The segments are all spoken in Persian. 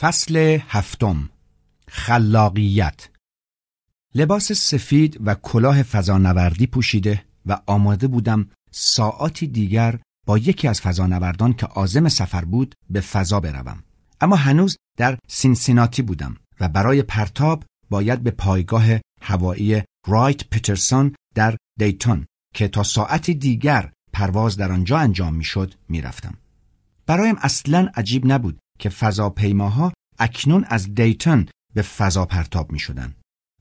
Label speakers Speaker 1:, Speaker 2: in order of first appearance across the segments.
Speaker 1: فصل هفتم. خلاقیت. لباس سفید و کلاه فضانوردی پوشیده و آماده بودم ساعاتی دیگر با یکی از فضانوردان که عازم سفر بود به فضا بروم. اما هنوز در سینسیناتی بودم و برای پرتاب باید به پایگاه هوایی رایت پیترسون در دیتون که تا ساعتی دیگر پرواز در آنجا انجام می‌شد می‌رفتم. برایم اصلا عجیب نبود که فضاپیماها اکنون از دیتون به فضا پرتاب می شدن.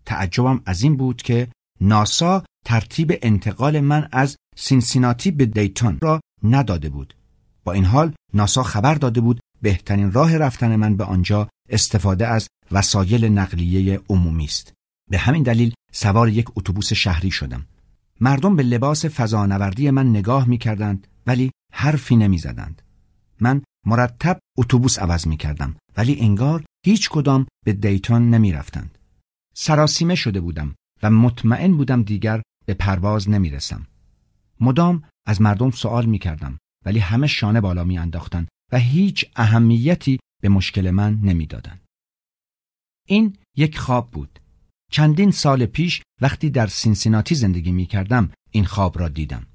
Speaker 1: تعجبم از این بود که ناسا ترتیب انتقال من از سینسیناتی به دیتون را نداده بود. با این حال ناسا خبر داده بود بهترین راه رفتن من به آنجا استفاده از وسایل نقلیه عمومی است. به همین دلیل سوار یک اتوبوس شهری شدم. مردم به لباس فضانوردی من نگاه می کردند ولی حرفی نمی زدند. من مرتب اتوبوس عوض می کردم ولی انگار هیچ کدام به دیتون نمی رفتند. سراسیمه شده بودم و مطمئن بودم دیگر به پرواز نمی رسم. مدام از مردم سوال می کردم ولی همه شانه بالا می انداختن و هیچ اهمیتی به مشکل من نمی دادن. این یک خواب بود. چندین سال پیش وقتی در سینسیناتی زندگی می کردم این خواب را دیدم.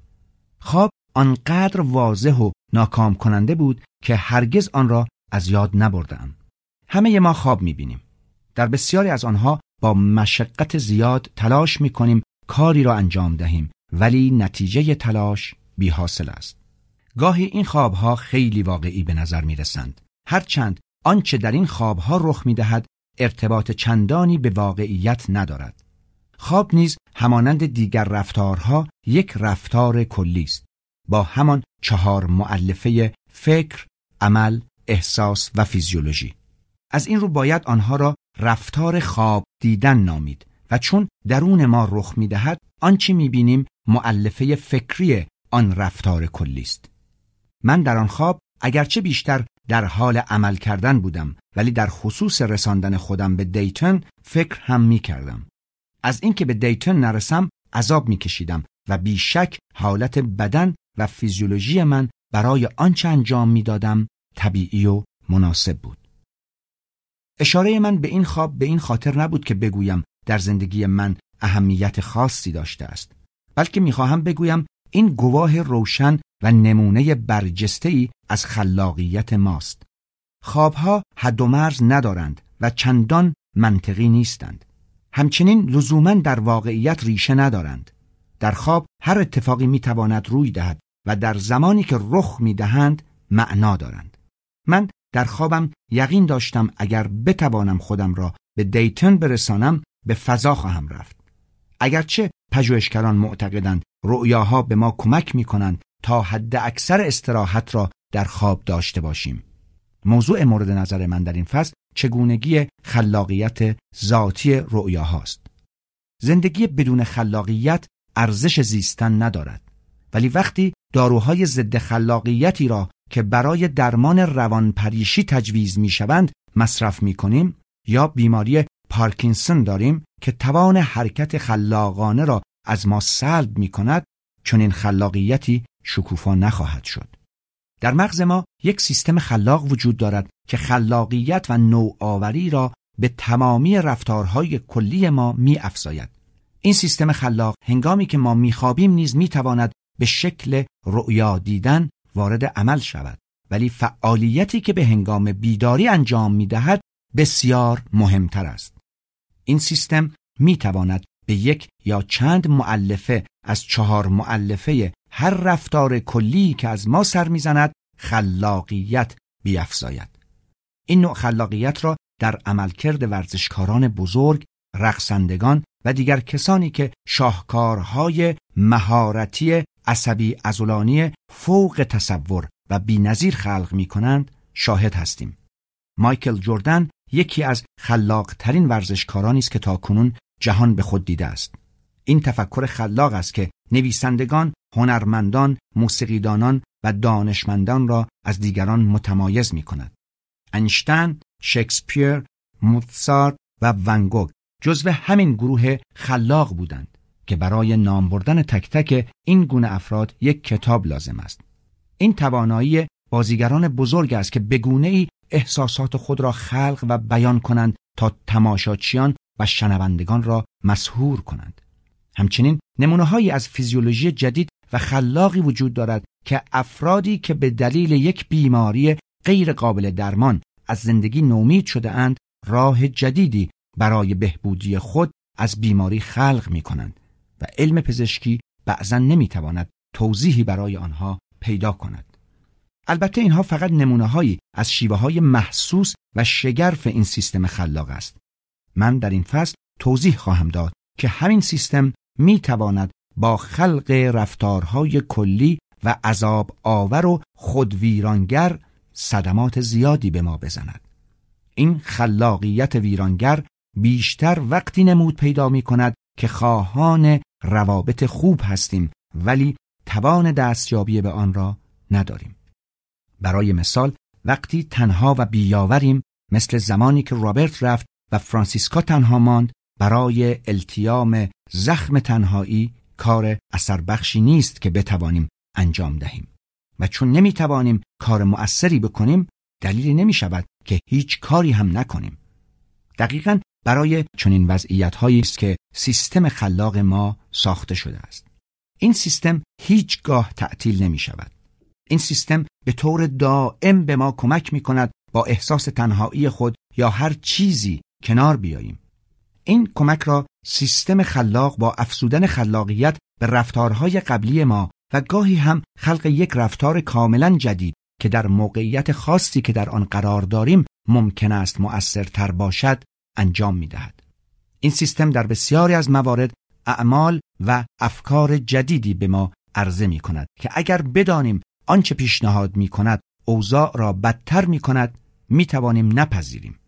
Speaker 1: خواب آنقدر واضح و ناکام کننده بود که هرگز آن را از یاد نبردم. همه ما خواب می‌بینیم. در بسیاری از آنها با مشقت زیاد تلاش می‌کنیم کاری را انجام دهیم ولی نتیجه تلاش بی حاصل است. گاهی این خوابها خیلی واقعی به نظر می رسند. هرچند آنچه در این خوابها رخ می دهد ارتباط چندانی به واقعیت ندارد. خواب نیز همانند دیگر رفتارها یک رفتار کلی است. با همان چهار معلفه فکر، عمل، احساس و فیزیولوژی. از این رو باید آنها را رفتار خواب دیدن نامید و چون درون ما رخ می‌دهد آنچه می‌بینیم معلفه فکری آن رفتار کلی است. من در آن خواب اگرچه بیشتر در حال عمل کردن بودم ولی در خصوص رساندن خودم به دیتون فکر هم می کردم. از اینکه به دیتون نرسم عذاب می کشیدم و بیشک حالت بدن و فیزیولوژی من برای آنچه انجام می‌دادم طبیعی و مناسب بود. اشاره من به این خواب به این خاطر نبود که بگویم در زندگی من اهمیت خاصی داشته است بلکه می‌خواهم بگویم این گواه روشن و نمونه برجسته از خلاقیت ماست. خوابها حد و مرز ندارند و چندان منطقی نیستند. همچنین لزوما در واقعیت ریشه ندارند. در خواب هر اتفاقی می‌تواند روی دهد و در زمانی که رخ می‌دهند معنا دارند. من در خوابم یقین داشتم اگر بتوانم خودم را به دیتون برسانم به فضا خواهم رفت. اگرچه پژوهشگران معتقدند رؤیاها به ما کمک می کنند تا حد اکثر استراحت را در خواب داشته باشیم. موضوع مورد نظر من در این فصل چگونگی خلاقیت ذاتی رؤیاهاست. زندگی بدون خلاقیت ارزش زیستن ندارد. ولی وقتی داروهای ضد خلاقیتی را که برای درمان روانپریشی تجویز می شوند مصرف می کنیم یا بیماری پارکینسون داریم که توان حرکت خلاقانه را از ما سلب می کند چون این خلاقیتی شکوفا نخواهد شد. در مغز ما یک سیستم خلاق وجود دارد که خلاقیت و نوآوری را به تمامی رفتارهای کلی ما می افزاید. این سیستم خلاق هنگامی که ما میخوابیم نیز می‌تواند به شکل رؤیا دیدن وارد عمل شود. ولی فعالیتی که به هنگام بیداری انجام می دهد بسیار مهمتر است. این سیستم می تواند به یک یا چند معلفه از چهار معلفه هر رفتار کلی که از ما سر می‌زند خلاقیت بیافزاید. این نوع خلاقیت را در عملکرد ورزشکاران بزرگ رقصندگان و دیگر کسانی که شاهکارهای مهارتی عصبی ازولانی فوق تصور و بینظیر خلق می کنند شاهد هستیم. مایکل جردن یکی از خلاقترین ورزشکارانی است که تاکنون جهان به خود دیده است. این تفکر خلاق است که نویسندگان، هنرمندان، موسیقیدانان و دانشمندان را از دیگران متمایز می کند. انشتن، شکسپیر، موتسارت و ونگوگ جزو همین گروه خلاق بودند. که برای نام بردن تک تک این گونه افراد یک کتاب لازم است. این توانایی بازیگران بزرگ است که به گونه ای احساسات خود را خلق و بیان کنند تا تماشاچیان و شنوندگان را مسهور کنند. همچنین نمونه هایی از فیزیولوژی جدید و خلاقی وجود دارد که افرادی که به دلیل یک بیماری غیر قابل درمان از زندگی نومید شده اند راه جدیدی برای بهبودی خود از بیماری خلق می کنند و علم پزشکی بعضا نمی تواند توضیحی برای آنها پیدا کند. البته اینها فقط نمونه هایی از شیوه های محسوس و شگرف این سیستم خلاق است. من در این فصل توضیح خواهم داد که همین سیستم می تواند با خلق رفتارهای کلی و عذاب آور و خودویرانگر صدمات زیادی به ما بزند. این خلاقیت ویرانگر بیشتر وقتی نمود پیدا می کند که خواهان روابط خوب هستیم ولی توان دستیابی به آن را نداریم. برای مثال وقتی تنها و بیاوریم مثل زمانی که رابرت رفت و فرانسیسکا تنها ماند برای التیام زخم تنهایی کار اثر بخشی نیست که بتوانیم انجام دهیم و چون نمی‌توانیم کار مؤثری بکنیم دلیلی نمی شود که هیچ کاری هم نکنیم دقیقا برای چنین وضعیت هایی است که سیستم خلاق ما ساخته شده است. این سیستم هیچگاه تعطیل نمی شود این سیستم به طور دائم به ما کمک می کند با احساس تنهایی خود یا هر چیزی کنار بیاییم. این کمک را سیستم خلاق با افزودن خلاقیت به رفتارهای قبلی ما و گاهی هم خلق یک رفتار کاملا جدید که در موقعیت خاصی که در آن قرار داریم ممکن است مؤثرتر باشد انجام می دهد. این سیستم در بسیاری از موارد اعمال و افکار جدیدی به ما عرضه می کند که اگر بدانیم آنچه پیشنهاد می کند اوضاع را بدتر می کند می توانیم نپذیریم.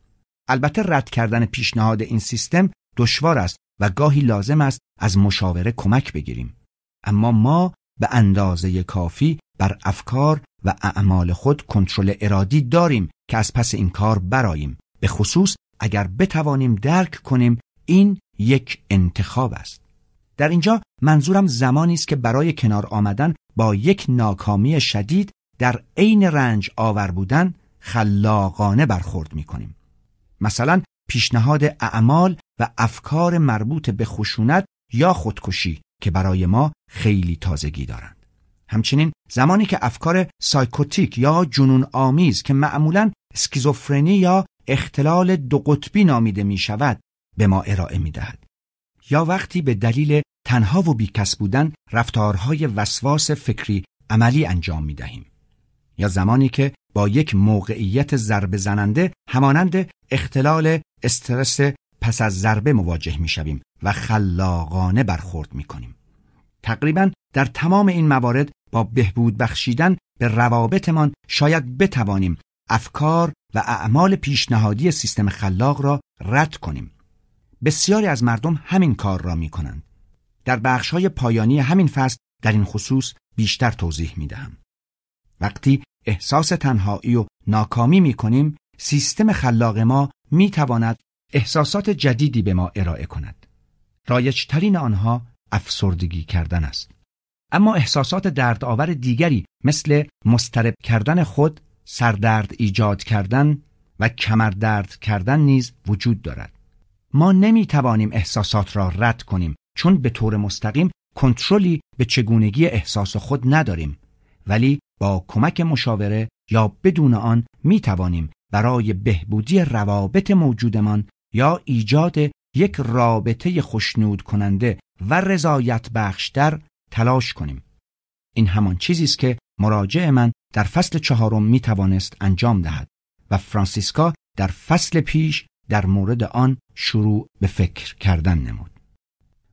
Speaker 1: البته رد کردن پیشنهاد این سیستم دشوار است و گاهی لازم است از مشاوره کمک بگیریم. اما ما به اندازه کافی بر افکار و اعمال خود کنترل ارادی داریم که از پس این کار براییم به خصوص اگر بتوانیم درک کنیم این یک انتخاب است در اینجا منظورم زمانی است که برای کنار آمدن با یک ناکامی شدید در عین رنج آور بودن خلاقانه برخورد می کنیم. مثلا پیشنهاد اعمال و افکار مربوط به خشونت یا خودکشی که برای ما خیلی تازگی دارند. همچنین زمانی که افکار psychotic یا جنون آمیز که معمولا اسکیزوفرنی یا اختلال دو قطبی نامیده می شود به ما ارائه می دهد. یا وقتی به دلیل تنها و بیکس بودن رفتارهای وسواس فکری عملی انجام می دهیم. یا زمانی که با یک موقعیت ضربه زننده همانند اختلال استرس پس از ضربه مواجه می شویم و خلاقانه برخورد می کنیم. تقریبا در تمام این موارد با بهبود بخشیدن به روابطمان شاید بتوانیم افکار و اعمال پیشنهادی سیستم خلاق را رد کنیم. بسیاری از مردم همین کار را می کنند. در بخش های پایانی همین فصل در این خصوص بیشتر توضیح می دهم. وقتی احساس تنهایی و ناکامی می کنیم سیستم خلاق ما می تواند احساسات جدیدی به ما ارائه کند. رایجترین آنها افسردگی کردن است. اما احساسات دردآور دیگری مثل مسترب کردن خود، سردرد ایجاد کردن و کمردرد کردن نیز وجود دارد. ما نمی توانیم احساسات را رد کنیم چون به طور مستقیم کنترلی به چگونگی احساس خود نداریم ولی با کمک مشاوره یا بدون آن می توانیم برای بهبودی روابط موجودمان یا ایجاد یک رابطه خوشنود کننده و رضایت بخشتر تلاش کنیم. این همان چیزی است که مراجع من در فصل چهارم می توانست انجام دهد و فرانسیسکا در فصل پیش در مورد آن شروع به فکر کردن نمود.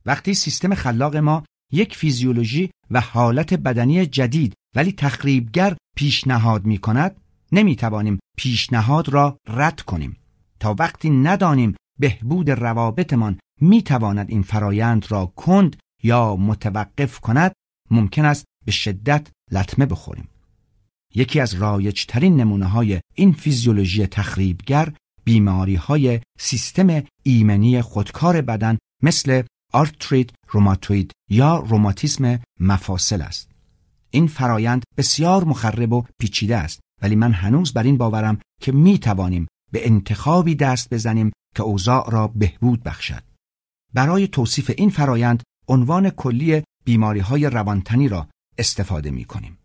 Speaker 1: وقتی سیستم خلاق ما یک فیزیولوژی و حالت بدنی جدید ولی تخریبگر پیشنهاد می کند نمی توانیم پیشنهاد را رد کنیم تا وقتی ندانیم بهبود روابطمان می تواند این فرایند را کند یا متوقف کند ممکن است به شدت لطمه بخوریم یکی از رایجترین نمونه های این فیزیولوژی تخریبگر بیماری های سیستم ایمنی خودکار بدن مثل آرتریت روماتوید یا روماتیسم مفاصل است این فرایند بسیار مخرب و پیچیده است ولی من هنوز بر این باورم که می توانیم به انتخابی دست بزنیم که اوضاع را بهبود بخشد. برای توصیف این فرایند عنوان کلی بیماری های روانتنی را استفاده می کنیم.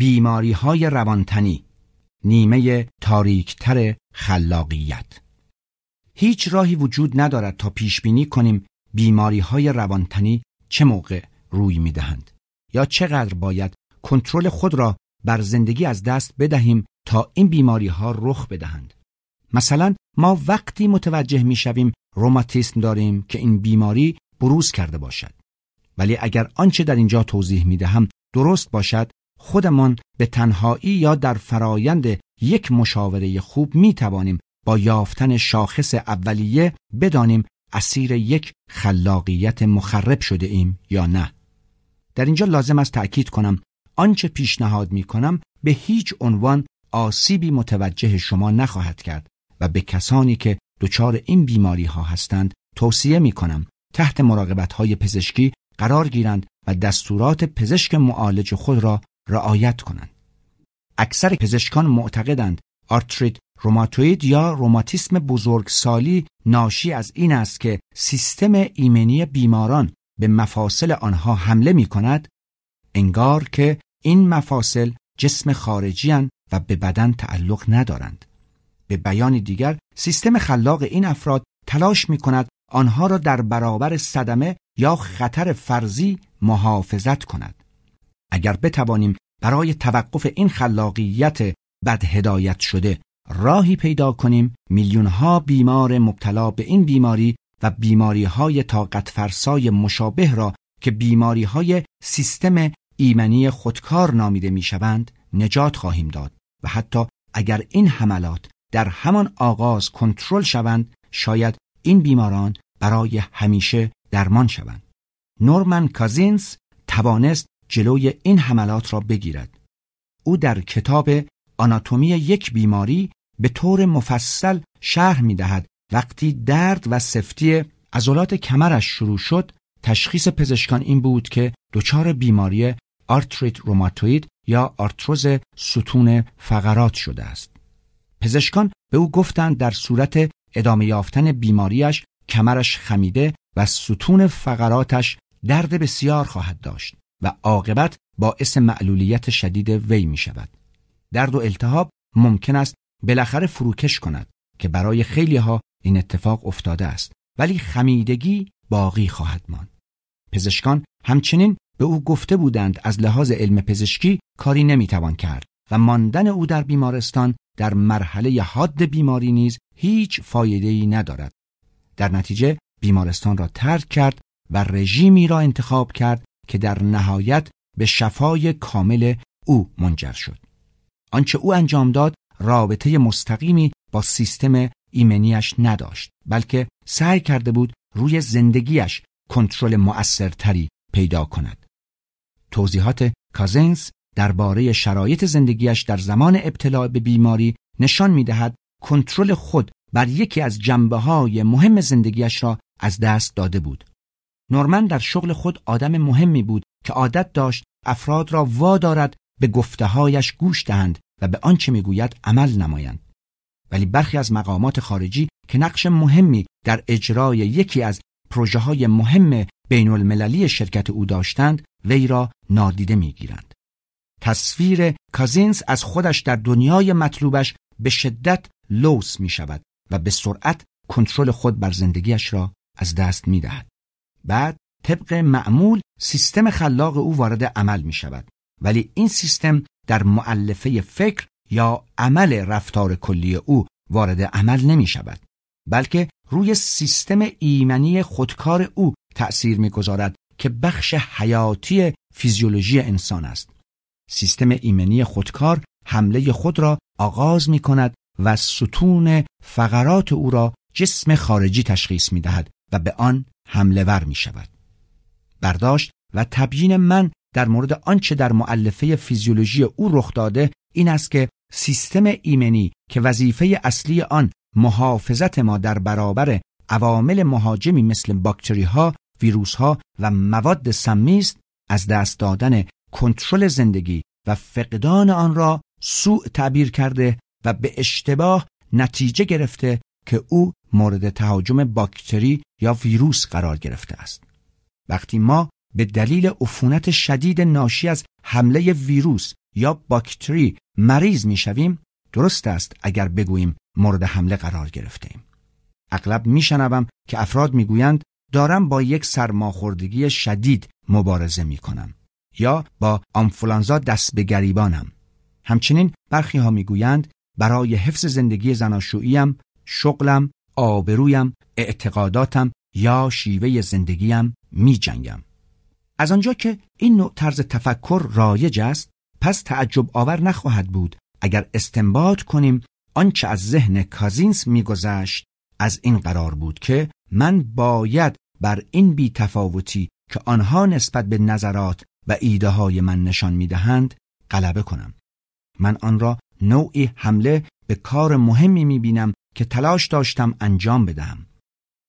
Speaker 1: بیماری های روانتنی نیمه تاریکتر خلاقیت. هیچ راهی وجود ندارد تا پیش بینی کنیم بیماری های روانتنی چه موقع روی می دهند یا چقدر باید کنترل خود را بر زندگی از دست بدهیم تا این بیماری ها رخ بدهند. مثلا ما وقتی متوجه می شویم روماتیسم داریم که این بیماری بروز کرده باشد. ولی اگر آنچه در اینجا توضیح می دهم درست باشد خودمان به تنهایی یا در فرایند یک مشاوره خوب می توانیم با یافتن شاخص اولیه بدانیم اسیر یک خلاقیت مخرب شده ایم یا نه. در اینجا لازم است تأکید کنم آنچه پیشنهاد می کنم به هیچ عنوان آسیبی متوجه شما نخواهد کرد و به کسانی که دچار این بیماری ها هستند توصیه می کنم تحت مراقبت های پزشکی قرار گیرند و دستورات پزشک معالج خود را رعایت کنند. اکثر پزشکان معتقدند آرتریت روماتوید یا روماتیسم بزرگسالی ناشی از این است که سیستم ایمنی بیماران به مفاصل آنها حمله می کند انگار که این مفاصل جسم خارجی و به بدن تعلق ندارند. به بیان دیگر سیستم خلاق این افراد تلاش می کند آنها را در برابر صدمه یا خطر فرضی محافظت کند. اگر بتوانیم برای توقف این خلاقیت بد هدایت شده راهی پیدا کنیم میلیون ها بیمار مبتلا به این بیماری و بیماری های طاقت فرسای مشابه را که بیماری های سیستم ایمنی خودکار نامیده می‌شوند نجات خواهیم داد و حتی اگر این حملات در همان آغاز کنترل شوند شاید این بیماران برای همیشه درمان شوند. نورمن کازینز توانست جلوی این حملات را بگیرد. او در کتاب آناتومی یک بیماری به طور مفصل شرح می دهد وقتی درد و سفتی عضلات کمرش شروع شد تشخیص پزشکان این بود که دچار بیماری آرتریت روماتوید یا آرتروز ستون فقرات شده است. پزشکان به او گفتند در صورت ادامه یافتن بیماریش کمرش خمیده و ستون فقراتش درد بسیار خواهد داشت و عاقبت باعث معلولیت شدید وی می شود. درد و التهاب ممکن است بالاخره فروکش کند که برای خیلی ها این اتفاق افتاده است ولی خمیدگی باقی خواهد ماند. پزشکان همچنین به او گفته بودند از لحاظ علم پزشکی کاری نمی‌توان کرد و ماندن او در بیمارستان در مرحله حاد بیماری نیز هیچ ای ندارد. در نتیجه بیمارستان را ترک کرد و رژیمی را انتخاب کرد که در نهایت به شفای کامل او منجر شد. آنچه او انجام داد رابطه مستقیمی با سیستم ایمنیش نداشت بلکه سعی کرده بود روی زندگیش کنترل مؤثرتری پیدا کند. توضیحات کازنس درباره شرایط زندگیش در زمان ابتلا به بیماری نشان می دهد کنترل خود بر یکی از جنبه های مهم زندگیش را از دست داده بود. نورمن در شغل خود آدم مهمی بود که عادت داشت افراد را وادارد به گفتههایش گوش دهند و به آنچه می‌گوید عمل نمایند. ولی برخی از مقامات خارجی که نقش مهمی در اجرای یکی از پروژه های مهم بین المللی شرکت او داشتند وی را نادیده می‌گیرند. تصویر کازینس از خودش در دنیای مطلوبش به شدت لوس می شود و به سرعت کنترل خود بر زندگیش را از دست می دهد. بعد طبق معمول سیستم خلاق او وارد عمل می شود ولی این سیستم در معلفه فکر یا عمل رفتار کلی او وارد عمل نمی شود بلکه روی سیستم ایمنی خودکار او تأثیر می‌گذارد که بخش حیاتی فیزیولوژی انسان است. سیستم ایمنی خودکار حمله خود را آغاز می کند و ستون فقرات او را جسم خارجی تشخیص می دهد و به آن حمله ور می شود. برداشت و تبیین من در مورد آنچه در معلفه فیزیولوژی او رخ داده این است که سیستم ایمنی که وظیفه اصلی آن محافظت ما در برابر عوامل مهاجمی مثل باکتری ها، ویروس ها و مواد سمی است از دست دادن کنترل زندگی و فقدان آن را سوء تعبیر کرده و به اشتباه نتیجه گرفته که او مورد تهاجم باکتری یا ویروس قرار گرفته است. وقتی ما به دلیل عفونت شدید ناشی از حمله ویروس یا باکتری مریض می‌شویم درست است اگر بگوییم مورد حمله قرار گرفته ایم. اغلب میشنوم که افراد می‌گویند دارم با یک سرماخوردگی شدید مبارزه می کنم یا با آنفولانزا دست به گریبانم. همچنین برخی ها می‌گویند برای حفظ زندگی زناشوییم، شغلم، آبرویم، اعتقاداتم یا شیوه زندگیم می جنگم. از آنجا که این نوع طرز تفکر رایج است پس تعجب آور نخواهد بود اگر استنباط کنیم آنچه از ذهن کازینس میگذشت از این قرار بود که من باید بر این بیتفاوتی که آنها نسبت به نظرات و ایده های من نشان می‌دهند غلبه کنم من آن را نوعی حمله به کار مهمی می‌بینم که تلاش داشتم انجام بدهم.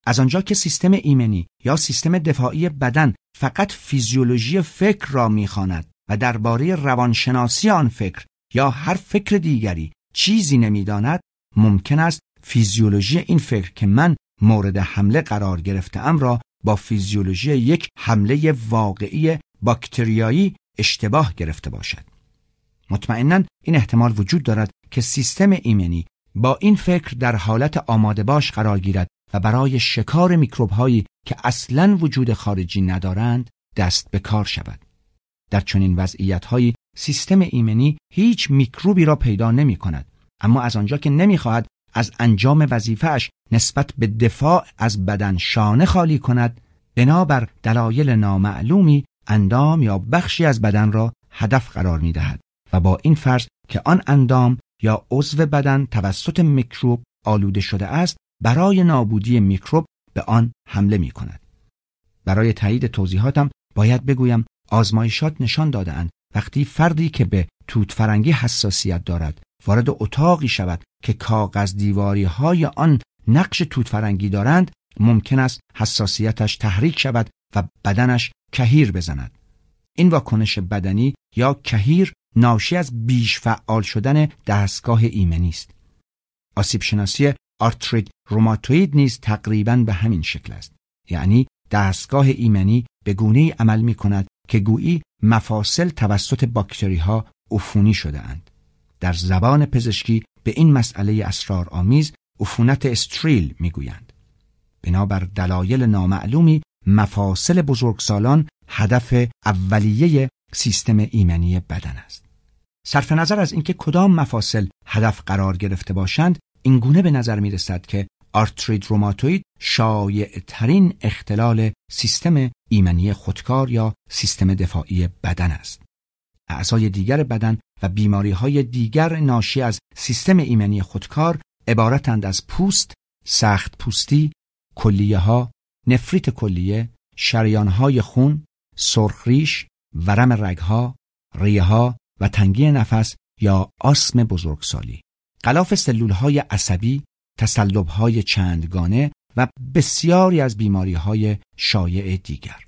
Speaker 1: از آنجا که سیستم ایمنی یا سیستم دفاعی بدن فقط فیزیولوژی فکر را می‌خواند و درباره روانشناسی آن فکر یا هر فکر دیگری چیزی نمی‌داند ممکن است فیزیولوژی این فکر که من مورد حمله قرار گرفتم را با فیزیولوژی یک حمله واقعی باکتریایی اشتباه گرفته باشد. مطمئنا این احتمال وجود دارد که سیستم ایمنی با این فکر در حالت آماده باش قرار گیرد و برای شکار میکروب هایی که اصلا وجود خارجی ندارند دست به کار شود. در چنین وضعیت هایی سیستم ایمنی هیچ میکروبی را پیدا نمی کند اما از آنجا که نمی‌خواهد از انجام وظیفهش نسبت به دفاع از بدن شانه خالی کند بنابر دلایل نامعلومی اندام یا بخشی از بدن را هدف قرار می دهد و با این فرض که آن اندام یا عضو بدن توسط میکروب آلوده شده است برای نابودی میکروب به آن حمله می کند. برای تایید توضیحاتم باید بگویم آزمایشات نشان دادهاند وقتی فردی که به توت فرنگی حساسیت دارد وارد اتاقی شود که کاغذ دیواری های آن نقش توت فرنگی دارند ممکن است حساسیتش تحریک شود و بدنش کهیر بزند. این واکنش بدنی یا کهیر ناشی از بیش فعال شدن دستگاه ایمنی است. آسیب شناسی آرترید روماتوید نیز تقریبا به همین شکل است یعنی دستگاه ایمنی به گونه عمل می کند که گویی مفاصل توسط باکتری ها عفونی شده اند. در زبان پزشکی به این مسئله اسرارآمیز عفونت استریل می‌گویند. بنابر دلایل نامعلومی مفاصل بزرگسالان هدف اولیه سیستم ایمنی بدن است. صرف نظر از اینکه کدام مفاصل هدف قرار گرفته باشند، اینگونه به نظر می رسد که آرترید روماتوید شایع ترین اختلال سیستم ایمنی خودکار یا سیستم دفاعی بدن است. اعضای دیگر بدن و بیماری های دیگر ناشی از سیستم ایمنی خودکار عبارتند از پوست، سخت پوستی، کلیه ها، نفریت کلیه، شریان های خون، سرخریش، ورم رگها، ریه ها و تنگی نفس یا آسم بزرگسالی. غلاف سلول های عصبی، تصلب های چندگانه و بسیاری از بیماری های شایع دیگر.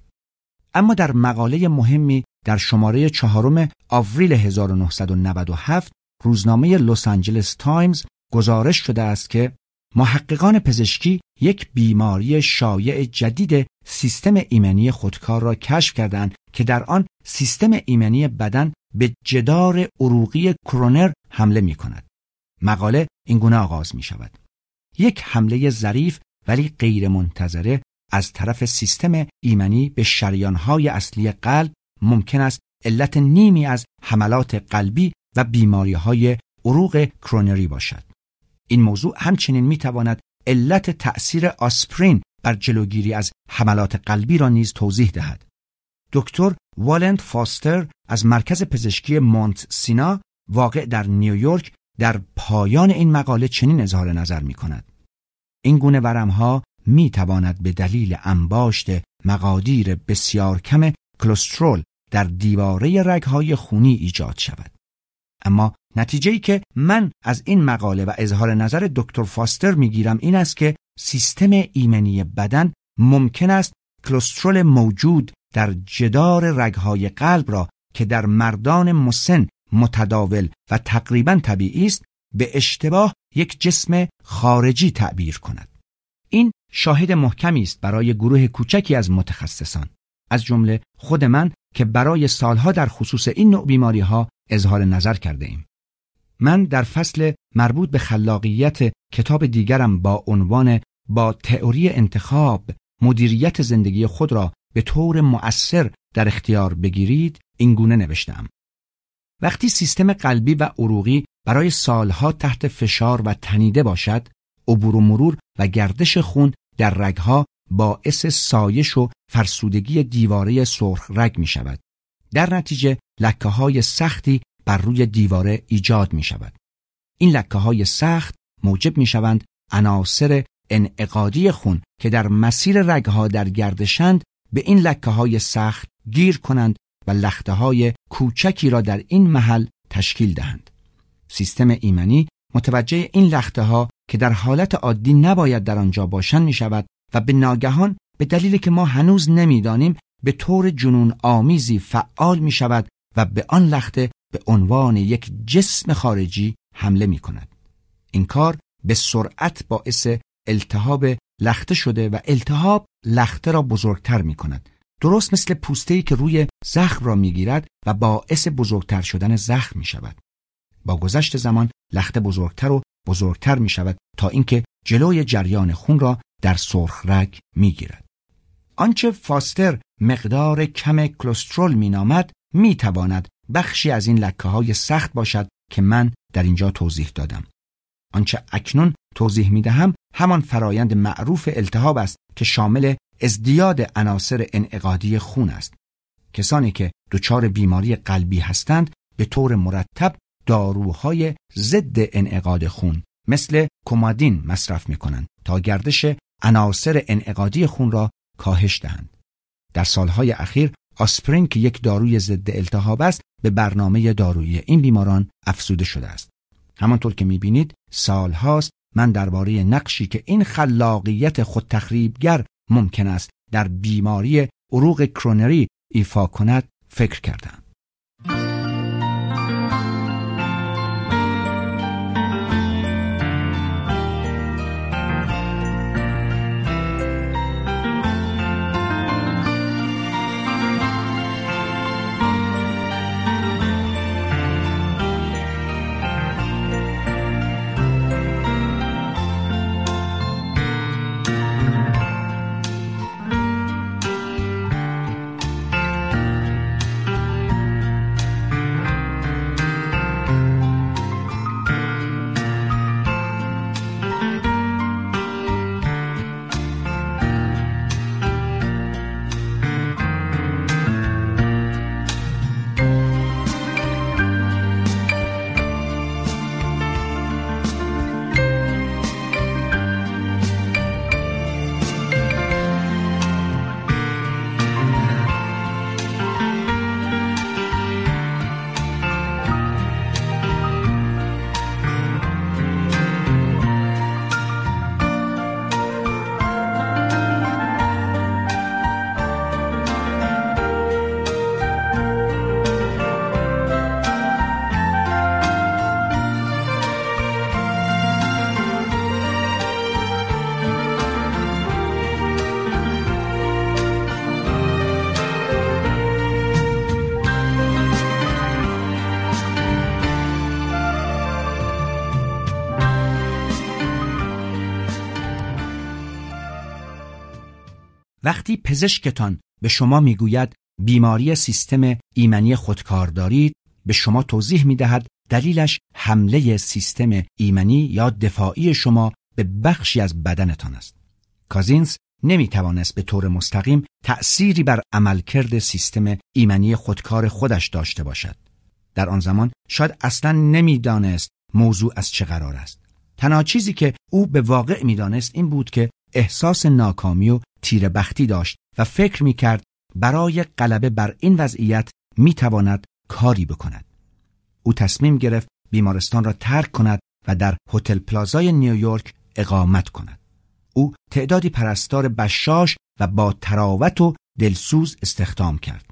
Speaker 1: اما در مقاله مهمی در شماره چهارم آوریل 1997 روزنامه لس آنجلس تایمز گزارش شده است که محققان پزشکی یک بیماری شایع جدید سیستم ایمنی خودکار را کشف کردند که در آن سیستم ایمنی بدن به جدار عروقی کرونر حمله می کند. مقاله اینگونه آغاز می شود. یک حمله ظریف ولی غیر منتظره از طرف سیستم ایمنی به شریانهای اصلی قلب ممکن است علت نیمی از حملات قلبی و بیماری های عروق کرونری باشد. این موضوع همچنین می تواند علت تأثیر آسپرین بر جلوگیری از حملات قلبی را نیز توضیح دهد. دکتر والند فاستر از مرکز پزشکی مونت سینا واقع در نیویورک در پایان این مقاله چنین اظهار نظر می کند. این گونه ورمها می تواند به دلیل انباشت مقادیر بسیار کم کلسترول در دیواره رگهای خونی ایجاد شود. اما نتیجه ای که من از این مقاله و اظهار نظر دکتر فاستر می‌گیرم این است که سیستم ایمنی بدن ممکن است کلسترول موجود در جدار رگهای قلب را که در مردان مسن متداول و تقریبا طبیعی است به اشتباه یک جسم خارجی تعبیر کند. این شاهد محکمی است برای گروه کوچکی از متخصصان از جمله خود من که برای سالها در خصوص این نوع بیماری ها اظهار نظر کرده ایم. من در فصل مربوط به خلاقیت کتاب دیگرم با عنوان با تئوری انتخاب مدیریت زندگی خود را به طور مؤثر در اختیار بگیرید اینگونه نوشتم. وقتی سیستم قلبی و عروقی برای سالها تحت فشار و تنیده باشد، عبور و مرور و گردش خون در رگها باعث سایش و فرسودگی دیواره سرخ رگ می شود. در نتیجه لکه های سختی بر روی دیواره ایجاد می شود. این لکه های سخت موجب می شوند عناصر انعقادی خون که در مسیر رگها در گردشند به این لکه های سخت گیر کنند و لخته های کوچکی را در این محل تشکیل دهند. سیستم ایمنی متوجه این لخته ها که در حالت عادی نباید در آنجا باشند می شود و به ناگهان به دلیلی که ما هنوز نمی‌دانیم به طور جنون آمیزی فعال می شود و به آن لخته به عنوان یک جسم خارجی حمله می کند. این کار به سرعت باعث التهاب لخته شده و التهاب لخته را بزرگتر می کند. درست مثل پوسته‌ای که روی زخم را می‌گیرد و باعث بزرگتر شدن زخم می شود. با گذشت زمان لخته بزرگتر و بزرگتر می شود تا اینکه جلوی جریان خون را در سرخ رگ می گیرد. آنچه فاستر مقدار کم کلسترول می نامد می تواند بخشی از این لکه های سخت باشد که من در اینجا توضیح دادم. آنچه اکنون توضیح می دهم همان فرایند معروف التهاب است که شامل ازدیاد عناصر انعقادی خون است. کسانی که دچار بیماری قلبی هستند به طور مرتب داروهای ضد انعقاد خون مثل کومادین مصرف می کنند تا گردش عناصر انعقادی خون را کاهش دهند. در سالهای اخیر آسپرین که یک داروی ضد التهاب است به برنامه دارویی این بیماران افزوده شده است. همانطور که می‌بینید سالهاست من درباره نقشی که این خلاقیت خود تخریبگر ممکن است در بیماری عروق کرونری ایفا کند فکر کردم. وقتی پزشکتان به شما می‌گوید بیماری سیستم ایمنی خودکار دارید به شما توضیح می دهد دلیلش حمله سیستم ایمنی یا دفاعی شما به بخشی از بدنتان است. کازینس نمی توانست به طور مستقیم تأثیری بر عملکرد سیستم ایمنی خودکار خودش داشته باشد. در آن زمان شاید اصلا نمی‌دانست موضوع از چه قرار است. تنها چیزی که او به واقع می‌دانست این بود که احساس ناکامی و تیر بختی داشت و فکر می کرد برای غلبه بر این وضعیت می تواند کاری بکند. او تصمیم گرفت بیمارستان را ترک کند و در هتل پلازای نیویورک اقامت کند. او تعدادی پرستار بشاش و با تراوت و دلسوز استخدام کرد.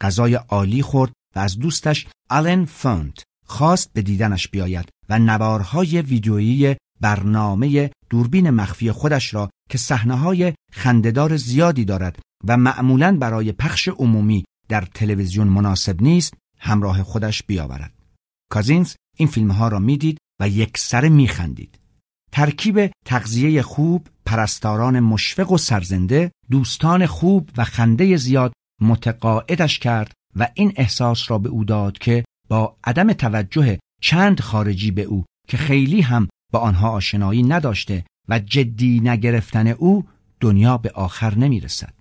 Speaker 1: غذای عالی خورد و از دوستش آلن فونت خواست به دیدنش بیاید و نوارهای ویدیویی برنامه دوربین مخفی خودش را که صحنه های خندهدار زیادی دارد و معمولا برای پخش عمومی در تلویزیون مناسب نیست همراه خودش بیاورد. کازینز این فیلم ها را می‌دید و یک سر میخندید. ترکیب تغذیه خوب، پرستاران مشفق و سرزنده، دوستان خوب و خنده زیاد متقاعدش کرد و این احساس را به او داد که با عدم توجه چند خارجی به او که خیلی هم با آنها آشنایی نداشته و جدی نگرفتن او دنیا به آخر نمی رسد.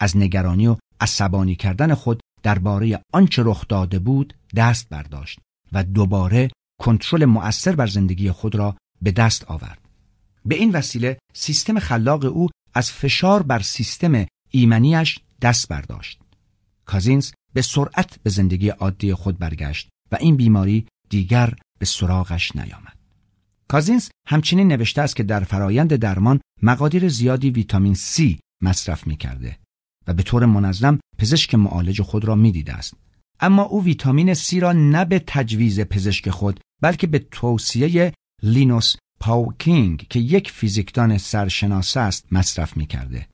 Speaker 1: از نگرانی و عصبانی کردن خود درباره آنچه رخ داده بود دست برداشت و دوباره کنترل مؤثر بر زندگی خود را به دست آورد. به این وسیله سیستم خلاق او از فشار بر سیستم ایمنیش دست برداشت. کازینز به سرعت به زندگی عادی خود برگشت و این بیماری دیگر به سراغش نیامد. کازینز همچنین نوشته است که در فرایند درمان مقادیر زیادی ویتامین C مصرف می کرده و به طور منظم پزشک معالج خود را می دیده است. اما او ویتامین C را نه به تجویز پزشک خود بلکه به توصیه لینوس پاولینگ که یک فیزیکدان سرشناس است مصرف می کرده.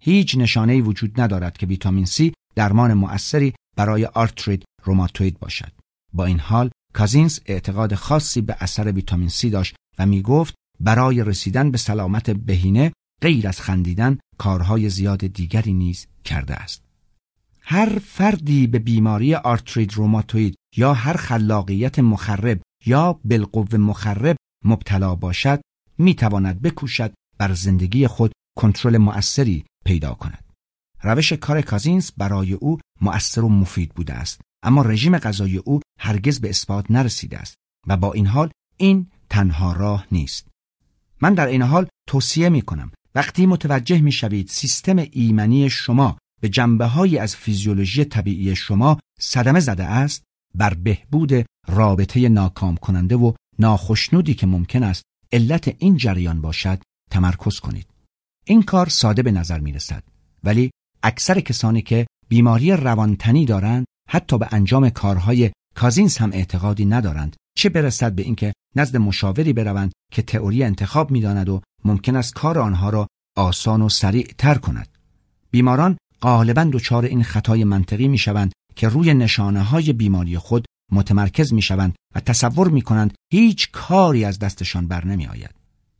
Speaker 1: هیچ نشانه‌ای وجود ندارد که ویتامین C درمان مؤثری برای آرتریت روماتوید باشد. با این حال کازینز اعتقاد خاصی به اثر ویتامین C داشت و می گفت برای رسیدن به سلامت بهینه غیر از خندیدن کارهای زیاد دیگری نیز کرده است. هر فردی به بیماری آرتریت روماتوید یا هر خلاقیت مخرب یا بالقوه مخرب مبتلا باشد می تواند بکوشد بر زندگی خود کنترل مؤثری پیدا کند. روش کار کازینز برای او مؤثر و مفید بوده است اما رژیم غذایی او هرگز به اثبات نرسیده است و با این حال این تنها راه نیست. من در این حال توصیه می کنم وقتی متوجه می شوید سیستم ایمنی شما به جنبه های از فیزیولوژی طبیعی شما صدمه زده است بر بهبود رابطه ناکام کننده و ناخشنودی که ممکن است علت این جریان باشد تمرکز کنید. این کار ساده به نظر می رسد ولی اکثر کسانی که بیماری روانتنی دارند حتی به انجام کارهای کازینس هم اعتقادی ندارند چه برسد به اینکه نزد مشاوری بروند که تئوری انتخاب می‌داند و ممکن است کار آنها را آسان و سریع تر کند بیماران غالبا دچار این خطای منطقی می‌شوند که روی نشانه های بیماری خود متمرکز می‌شوند و تصور می کنند هیچ کاری از دستشان بر نمی آید.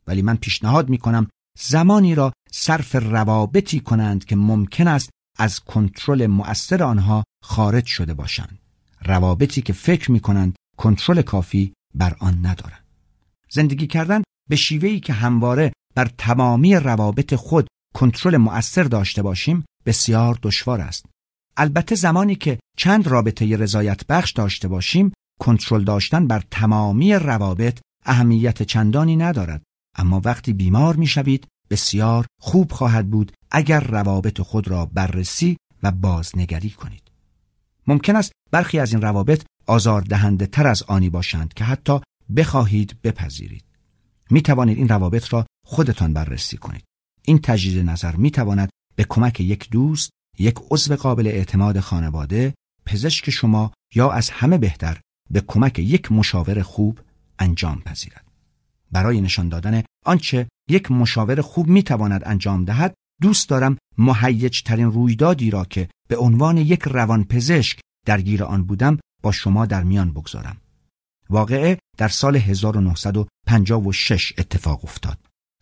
Speaker 1: ولی من پیشنهاد می کنم زمانی را صرف روابطی کنند که ممکن است از کنترل مؤثر آنها خارج شده باشند. روابطی که فکر می کنند کنترل کافی بر آن ندارند. زندگی کردن به شیوهی که همواره بر تمامی روابط خود کنترل مؤثر داشته باشیم بسیار دشوار است. البته زمانی که چند رابطه رضایت بخش داشته باشیم کنترل داشتن بر تمامی روابط اهمیت چندانی ندارد اما وقتی بیمار می‌شوید بسیار خوب خواهد بود اگر روابط خود را بررسی و بازنگری کنید ممکن است برخی از این روابط آزاردهنده تر از آنی باشند که حتی بخواهید بپذیرید. می توانید این روابط را خودتان بررسی کنید. این تجدید نظر می تواند به کمک یک دوست یک عضو قابل اعتماد خانواده پزشک شما یا از همه بهتر به کمک یک مشاور خوب انجام پذیرد. برای نشان دادن آنچه یک مشاور خوب می‌تواند انجام دهد دوست دارم مهیج ترین رویدادی را که به عنوان یک روانپزشک درگیر آن بودم با شما در میان بگذارم واقعه در سال 1956 اتفاق افتاد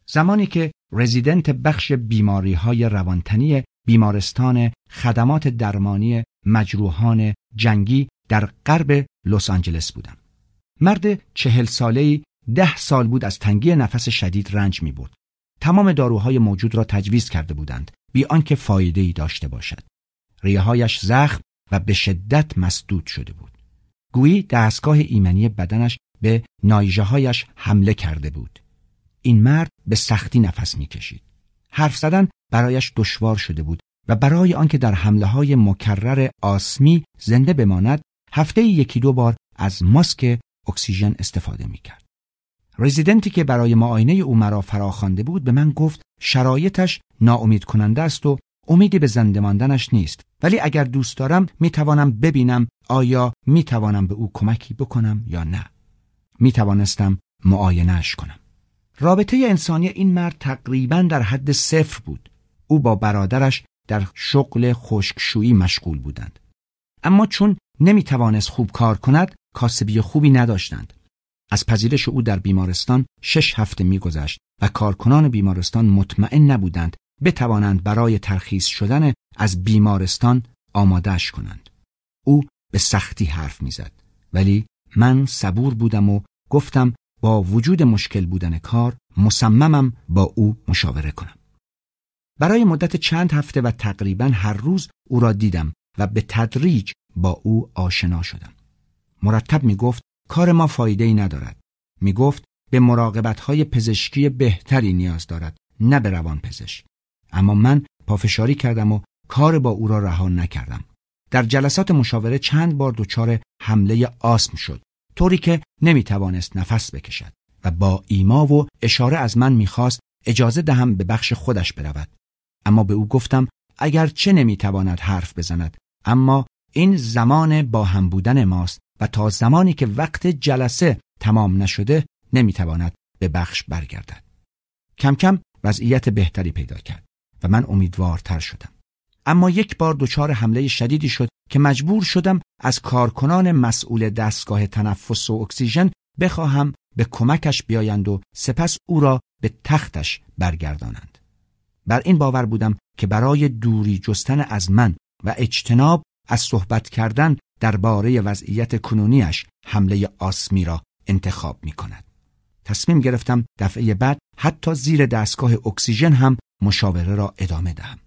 Speaker 1: زمانی که رزیدنت بخش بیماری های روانتنی بیمارستان خدمات درمانی مجروحان جنگی در غرب لس آنجلس بودم. مرد چهل ساله ده سال بود از تنگی نفس شدید رنج می بود. تمام داروهای موجود را تجویز کرده بودند بی آنکه فایده ای داشته باشد. ریههایش زخم و به شدت مسدود شده بود. گویی دستگاه ایمنی بدنش به نایجه هایش حمله کرده بود. این مرد به سختی نفس می‌کشید. حرف زدن برایش دشوار شده بود و برای آنکه در حمله های مکرر آسمی زنده بماند هفته یکی دو بار از ماسک اکسیژن استفاده می‌کرد. رزیدنتی که برای معاینه او مرا فراخوانده بود به من گفت شرایطش ناامید کننده است و امیدی به زنده ماندنش نیست. ولی اگر دوست دارم می توانم ببینم آیا می توانم به او کمکی بکنم یا نه. می توانستم معاینهش کنم. رابطه انسانی این مرد تقریبا در حد صفر بود. او با برادرش در شغل خشکشویی مشغول بودند. اما چون نمی توانست خوب کار کند کاسبی خوبی نداشتند. از پذیرش او در بیمارستان شش هفته میگذشت و کارکنان بیمارستان مطمئن نبودند بتوانند برای ترخیص شدن از بیمارستان آمادهش کنند. او به سختی حرف می‌زد ولی من صبور بودم و گفتم با وجود مشکل بودن کار مصممم با او مشاوره کنم. برای مدت چند هفته و تقریبا هر روز او را دیدم و به تدریج با او آشنا شدم. مرتب می گفت کار ما فایده ای ندارد. می گفت به مراقبت های پزشکی بهتری نیاز دارد نه به روان پزشک. اما من پافشاری کردم و کار با او را رها نکردم. در جلسات مشاوره چند بار دچار حمله آسم شد طوری که نمی توانست نفس بکشد و با ایما و اشاره از من می‌خواست اجازه دهم به بخش خودش برود. اما به او گفتم اگر چه نمی‌تواند حرف بزند اما این زمان با هم بودن ماست و تا زمانی که وقت جلسه تمام نشده نمی‌تواند به بخش برگردد. کم کم وضعیت بهتری پیدا کرد. و من امیدوارتر شدم اما یک بار دچار حمله شدیدی شد که مجبور شدم از کارکنان مسئول دستگاه تنفس و اکسیژن بخواهم به کمکش بیایند و سپس او را به تختش برگردانند بر این باور بودم که برای دوری جستن از من و اجتناب از صحبت کردن درباره وضعیت کنونیش حمله آسمی را انتخاب می کند. تصمیم گرفتم دفعه بعد حتی زیر دستگاه اکسیژن هم مشاوره را ادامه دهم.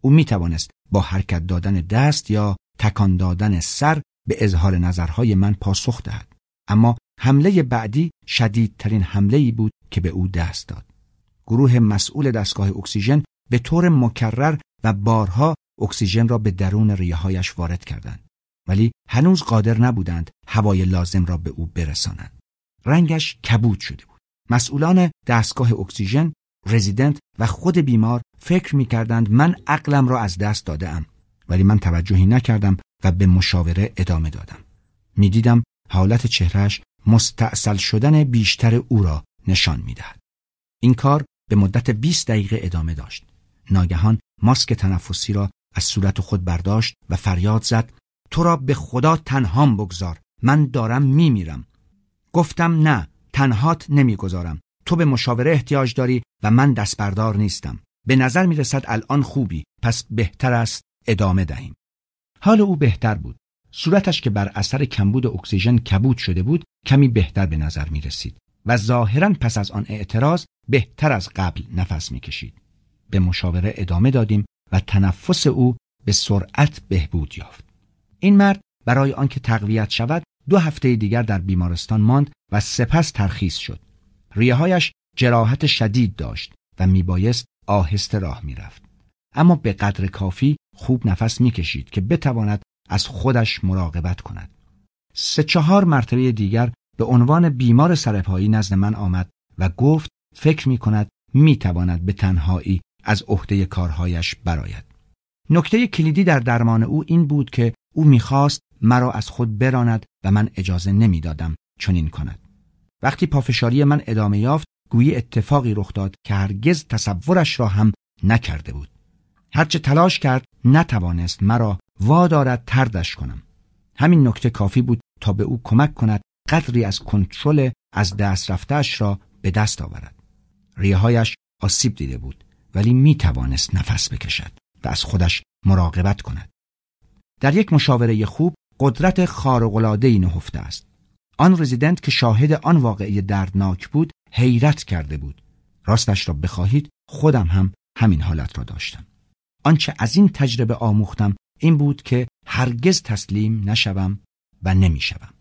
Speaker 1: او می توانست با حرکت دادن دست یا تکان دادن سر به اظهار نظرهای من پاسخ دهد. اما حمله بعدی شدیدترین حمله بود که به او دست داد. گروه مسئول دستگاه اکسیژن به طور مکرر و بارها اکسیژن را به درون ریههایش وارد کردند. ولی هنوز قادر نبودند هوای لازم را به او برسانند. رنگش کبود شده بود. مسئولان دستگاه اکسیژن رزیدنت و خود بیمار فکر می کردند من عقلم را از دست داده ولی من توجهی نکردم و به مشاوره ادامه دادم. می‌دیدم حالت چهرهش مستعصل شدن بیشتر او را نشان می‌دهد. این کار به مدت 20 دقیقه ادامه داشت. ناگهان ماسک تنفسی را از صورت خود برداشت و فریاد زد تو را به خدا تنهام بگذار من دارم میمیرم. گفتم نه تنهات نمی‌گذارم تو به مشاوره احتیاج داری و من دستبردار نیستم به نظر می رسد الان خوبی پس بهتر است ادامه دهیم حال او بهتر بود صورتش که بر اثر کمبود اکسیژن کبود شده بود کمی بهتر به نظر می رسید و ظاهرا پس از آن اعتراض بهتر از قبل نفس می کشید. به مشاوره ادامه دادیم و تنفس او به سرعت بهبود یافت. این مرد برای آنکه تقویت شود دو هفته دیگر در بیمارستان ماند و سپس ترخیص شد. ریههایش جراحت شدید داشت و میبایست آهسته راه می‌رفت اما به قدر کافی خوب نفس می‌کشید که بتواند از خودش مراقبت کند سه چهار مرتبه دیگر به عنوان بیمار سرپایی نزد من آمد و گفت فکر می کند می تواند به تنهایی از عهده کارهایش براید. نکته کلیدی در درمان او این بود که او می‌خواست مرا از خود براند و من اجازه نمی‌دادم چنین کند. وقتی پافشاری من ادامه یافت گویی اتفاقی رخ داد که هرگز تصورش را هم نکرده بود هرچه تلاش کرد نتوانست مرا وادارد تردش کنم همین نکته کافی بود تا به او کمک کند قدری از کنترل از دست رفتهش را به دست آورد ریههایش آسیب دیده بود ولی می توانست نفس بکشد و از خودش مراقبت کند. در یک مشاوره خوب قدرت خارق‌العاده‌ای نهفته است. آن رزیدنت که شاهد آن واقعی دردناک بود حیرت کرده بود. راستش را بخواهید خودم هم همین حالت را داشتم. آنچه از این تجربه آموختم این بود که هرگز تسلیم نشوم و نمی‌شوم.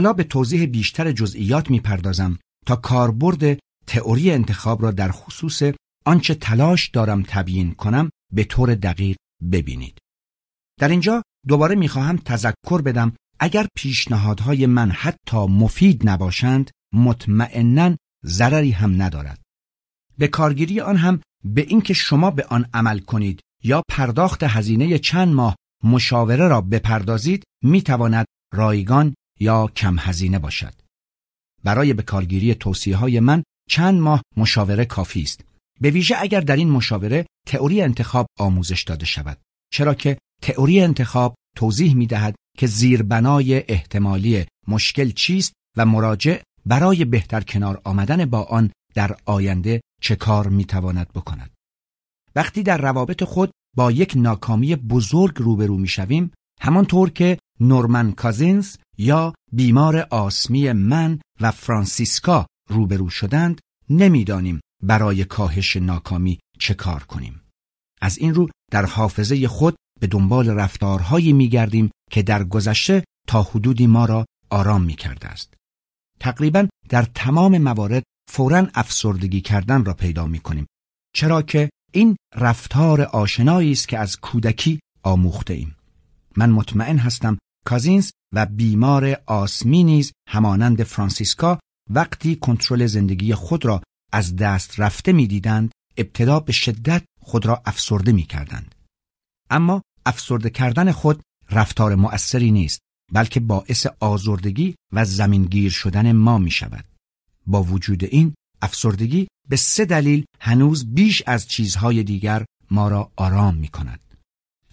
Speaker 1: حالا به توضیح بیشتر جزئیات می‌پردازم تا کاربرد تئوری انتخاب را در خصوص آنچه تلاش دارم تبیین کنم به طور دقیق ببینید. در اینجا دوباره می‌خواهم تذکر بدم اگر پیشنهادهای من حتی مفید نباشند مطمئنا ضرری هم ندارد. به کارگیری آن هم به اینکه شما به آن عمل کنید یا پرداخت هزینه چند ماه مشاوره را بپردازید می‌تواند رایگان یا کم هزینه باشد. برای به کارگیری توصیه های من چند ماه مشاوره کافی است. به ویژه اگر در این مشاوره تئوری انتخاب آموزش داده شود. چرا که تئوری انتخاب توضیح می دهد که زیربنای احتمالی مشکل چیست و مراجع برای بهتر کنار آمدن با آن در آینده چه کار می تواند بکند. وقتی در روابط خود با یک ناکامی بزرگ روبرو می شویم همانطور که نورمن کازینز یا بیمار آسمی من و فرانسیسکا روبرو شدند نمی‌دانیم برای کاهش ناکامی چه کار کنیم. از این رو در حافظه خود به دنبال رفتارهایی می گردیم که در گذشته تا حدودی ما را آرام می کرده است. تقریبا در تمام موارد فورا افسردگی کردن را پیدا می کنیم. چرا که این رفتار آشنایی است که از کودکی آموخته ایم. من مطمئن هستم کازینز و بیمار آسمی نیز همانند فرانسیسکا وقتی کنترل زندگی خود را از دست رفته می‌دیدند ابتدا به شدت خود را افسرده می کردند. اما افسرده کردن خود رفتار مؤثری نیست بلکه باعث آزردگی و زمینگیر شدن ما می شود. با وجود این افسردگی به سه دلیل هنوز بیش از چیزهای دیگر ما را آرام می کند.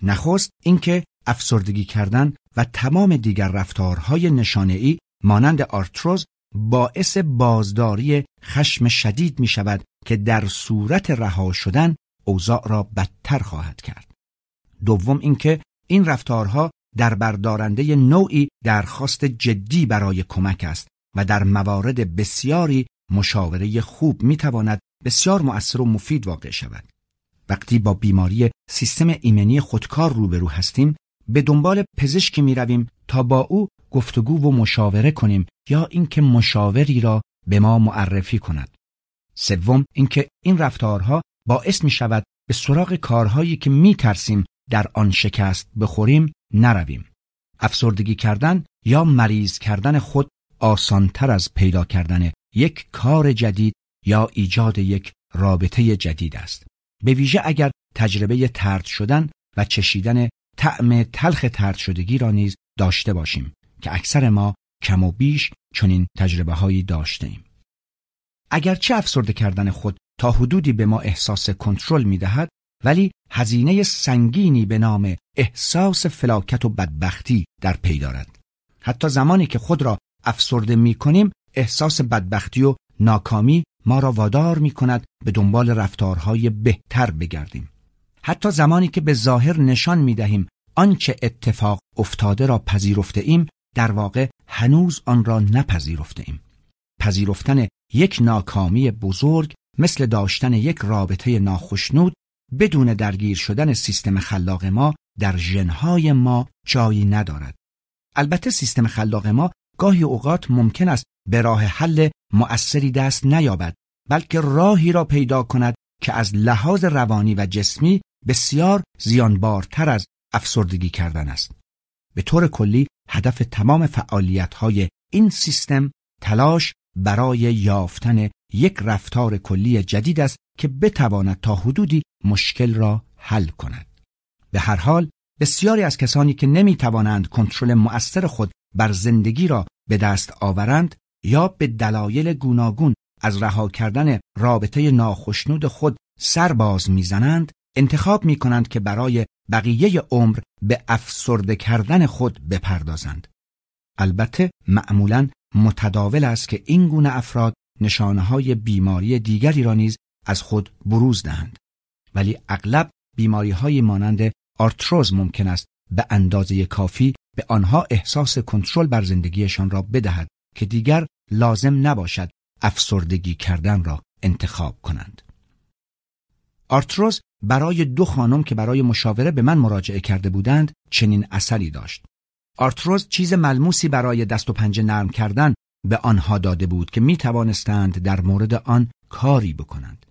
Speaker 1: نخست اینکه افسردگی کردن و تمام دیگر رفتارهای نشانهای مانند آرتروز باعث بازداری خشم شدید می شود که در صورت رها شدن اوضاع را بدتر خواهد کرد. دوم اینکه این رفتارها در بردارنده نوعی درخواست جدی برای کمک است و در موارد بسیاری مشاوره خوب می تواند بسیار مؤثر و مفید واقع شود. وقتی با بیماری سیستم ایمنی خودکار روبرو هستیم به دنبال پزشکی می رویم تا با او گفتگو و مشاوره کنیم یا اینکه مشاوری را به ما معرفی کند. سوم اینکه این رفتارها باعث می شود به سراغ کارهایی که می ترسیم در آن شکست بخوریم نرویم. افسردگی کردن یا مریض کردن خود آسانتر از پیدا کردن یک کار جدید یا ایجاد یک رابطه جدید است. به ویژه اگر تجربه ترد شدن و چشیدن طعم تلخ ترد شدگی را نیز داشته باشیم که اکثر ما کم و بیش چنین تجربه هایی داشته ایم. اگرچه افسرده کردن خود تا حدودی به ما احساس کنترل می دهد ولی هزینه سنگینی به نام احساس فلاکت و بدبختی در پی دارد. حتی زمانی که خود را افسرده می کنیم احساس بدبختی و ناکامی ما را وادار می کند به دنبال رفتارهای بهتر بگردیم. حتی زمانی که به ظاهر نشان می دهیم آنچه اتفاق افتاده را پذیرفته ایم در واقع هنوز آن را نپذیرفته ایم. پذیرفتن یک ناکامی بزرگ مثل داشتن یک رابطه ناخشنود بدون درگیر شدن سیستم خلاق ما در ژنهای ما جایی ندارد. البته سیستم خلاق ما گاهی اوقات ممکن است به راه حل مؤثری دست نیابد بلکه راهی را پیدا کند که از لحاظ روانی و جسمی بسیار زیانبارتر از افسردگی کردن است. به طور کلی هدف تمام فعالیت های این سیستم تلاش برای یافتن یک رفتار کلی جدید است که بتواند تا حدودی مشکل را حل کند. به هر حال بسیاری از کسانی که نمی توانند کنترل مؤثر خود بر زندگی را به دست آورند یا به دلایل گوناگون از رها کردن رابطه ناخشنود خود سر باز می‌زنند انتخاب می کنند که برای بقیه عمر به افسرده کردن خود بپردازند. البته معمولا متداول است که این گونه افراد نشانه های بیماری دیگری را نیز از خود بروز دهند. ولی اغلب بیماری های مانند آرتروز ممکن است به اندازه کافی به آنها احساس کنترل بر زندگیشان را بدهد که دیگر لازم نباشد افسردگی کردن را انتخاب کنند. آرتروز برای دو خانم که برای مشاوره به من مراجعه کرده بودند چنین اثری داشت. آرتروز چیز ملموسی برای دست و پنجه نرم کردن به آنها داده بود که می توانستند در مورد آن کاری بکنند.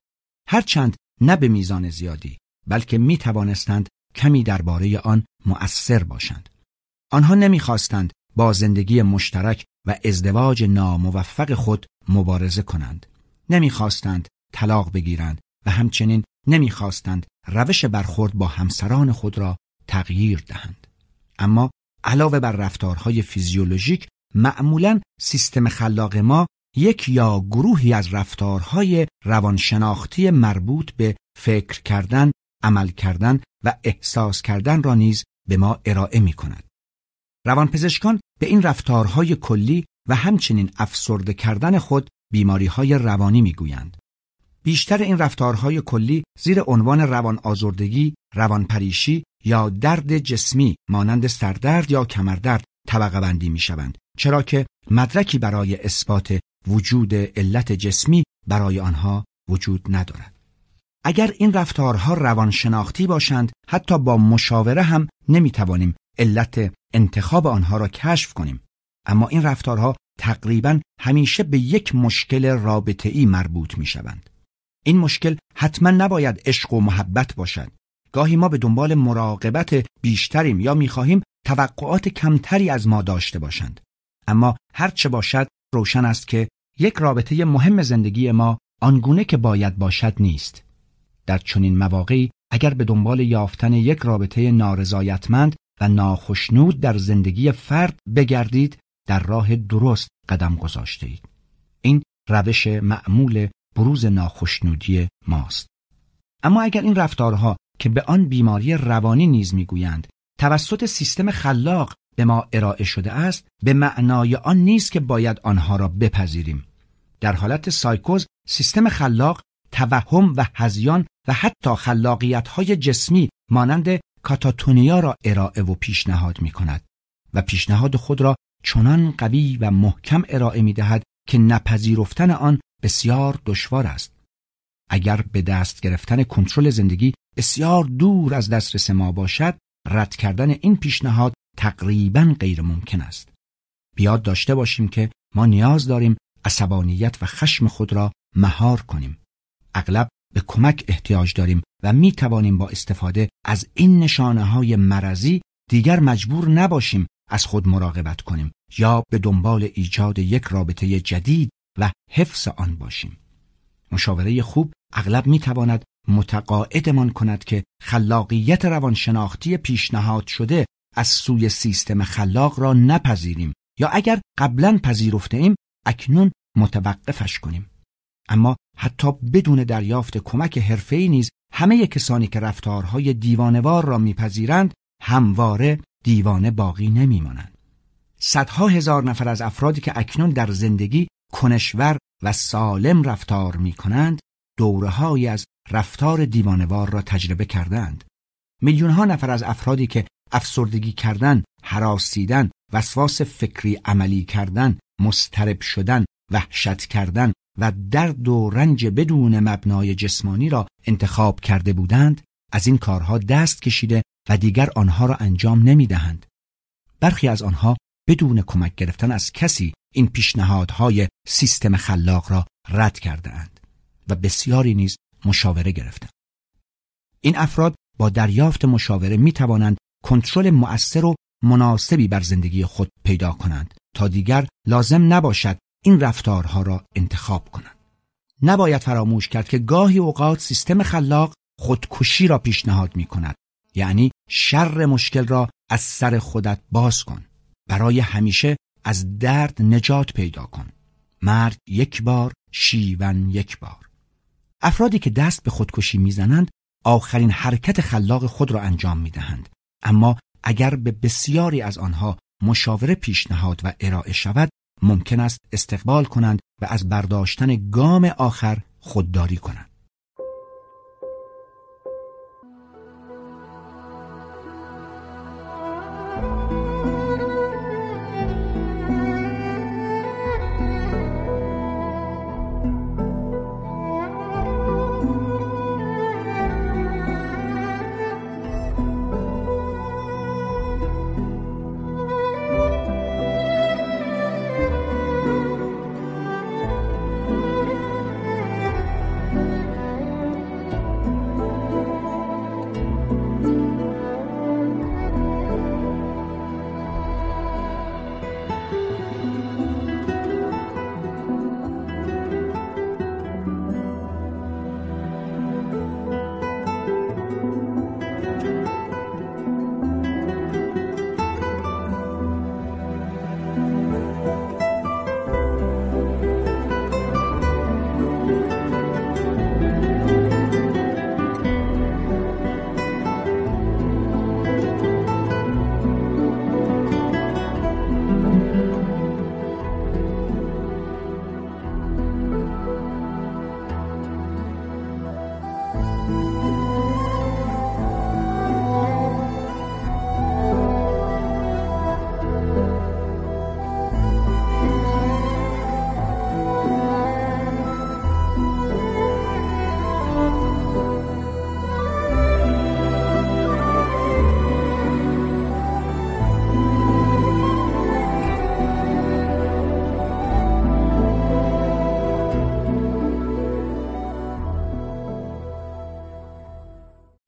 Speaker 1: هرچند نه به میزان زیادی بلکه می توانستند کمی درباره آن مؤثر باشند. آنها نمی‌خواستند با زندگی مشترک و ازدواج ناموفق خود مبارزه کنند. نمی‌خواستند طلاق بگیرند و همچنین نمی‌خواستند روش برخورد با همسران خود را تغییر دهند. اما علاوه بر رفتارهای فیزیولوژیک معمولا سیستم خلاق ما یک یا گروهی از رفتارهای روانشناختی مربوط به فکر کردن، عمل کردن و احساس کردن را نیز به ما ارائه می کند. روانپزشکان به این رفتارهای کلی و همچنین افسرده کردن خود بیماری های روانی می گویند. بیشتر این رفتارهای کلی زیر عنوان روان آزردگی، روان پریشی یا درد جسمی مانند سردرد یا کمردرد طبقه بندی می شوند. چرا که مدرکی برای اثبات وجود علت جسمی برای آنها وجود ندارد. اگر این رفتارها روانشناختی باشند حتی با مشاوره هم نمی توانیم علت انتخاب آنها را کشف کنیم اما این رفتارها تقریبا همیشه به یک مشکل رابطه ای مربوط می شوند. این مشکل حتما نباید عشق و محبت باشد. گاهی ما به دنبال مراقبت بیشتریم یا می‌خواهیم توقعات کمتری از ما داشته باشند. اما هرچه باشد روشن است که یک رابطه مهم زندگی ما آنگونه که باید باشد نیست. در چنین مواقعی اگر به دنبال یافتن یک رابطه نارضایتمند و ناخشنود در زندگی فرد بگردید در راه درست قدم گذاشته اید. این روش معمول بروز ناخشنودی ماست. اما اگر این رفتارها که به آن بیماری روانی نیز می‌گویند توسط سیستم خلاق به ما ارائه شده است به معنای آن نیست که باید آنها را بپذیریم در حالت سایکوز سیستم خلاق توهم و هزیان و حتی خلاقیت های جسمی مانند کاتاتونیا را ارائه و پیشنهاد می کند و پیشنهاد خود را چنان قوی و محکم ارائه می دهد که نپذیرفتن آن بسیار دشوار است. اگر به دست گرفتن کنترل زندگی بسیار دور از دسترس ما باشد، رد کردن این پیشنهاد تقریبا غیر ممکن است. بیاد داشته باشیم که ما نیاز داریم عصبانیت و خشم خود را مهار کنیم. اغلب به کمک احتیاج داریم و می توانیم با استفاده از این نشانه های مرزی دیگر مجبور نباشیم از خود مراقبت کنیم یا به دنبال ایجاد یک رابطه جدید و حفظ آن باشیم. مشاوره خوب اغلب می تواند متقاعدمان کند که خلاقیت روانشناختی پیشنهاد شده از سوی سیستم خلاق را نپذیریم یا اگر قبلا پذیرفته ایم اکنون متوقفش کنیم. اما حتی بدون دریافت کمک حرفه‌ای نیز همه کسانی که رفتارهای دیوانوار را میپذیرند همواره دیوانه باقی نمیمانند. صدها هزار نفر از افرادی که اکنون در زندگی کنشور و سالم رفتار می کنند دوره از رفتار دیوانوار را تجربه کردند. میلیون ها نفر از افرادی که افسردگی کردن، حراسیدن، وسواس فکری عملی کردن، مسترب شدن، وحشت کردن و درد و رنج بدون مبنای جسمانی را انتخاب کرده بودند از این کارها دست کشیده و دیگر آنها را انجام نمی دهند. برخی از آنها بدون کمک گرفتن از کسی این پیشنهادهای سیستم خلاق را رد کرده اند و بسیاری نیز مشاوره گرفتند. این افراد با دریافت مشاوره می توانند کنترل مؤثر و مناسبی بر زندگی خود پیدا کنند تا دیگر لازم نباشد این رفتارها را انتخاب کنند. نباید فراموش کرد که گاهی اوقات سیستم خلاق خودکشی را پیشنهاد می کند یعنی شر مشکل را از سر خودت باز کن برای همیشه از درد نجات پیدا کن مرگ یک بار شیون یک بار. افرادی که دست به خودکشی می‌زنند آخرین حرکت خلاق خود را انجام می‌دهند. اما اگر به بسیاری از آنها مشاوره پیشنهاد و ارائه شود ممکن است استقبال کنند و از برداشتن گام آخر خودداری کنند.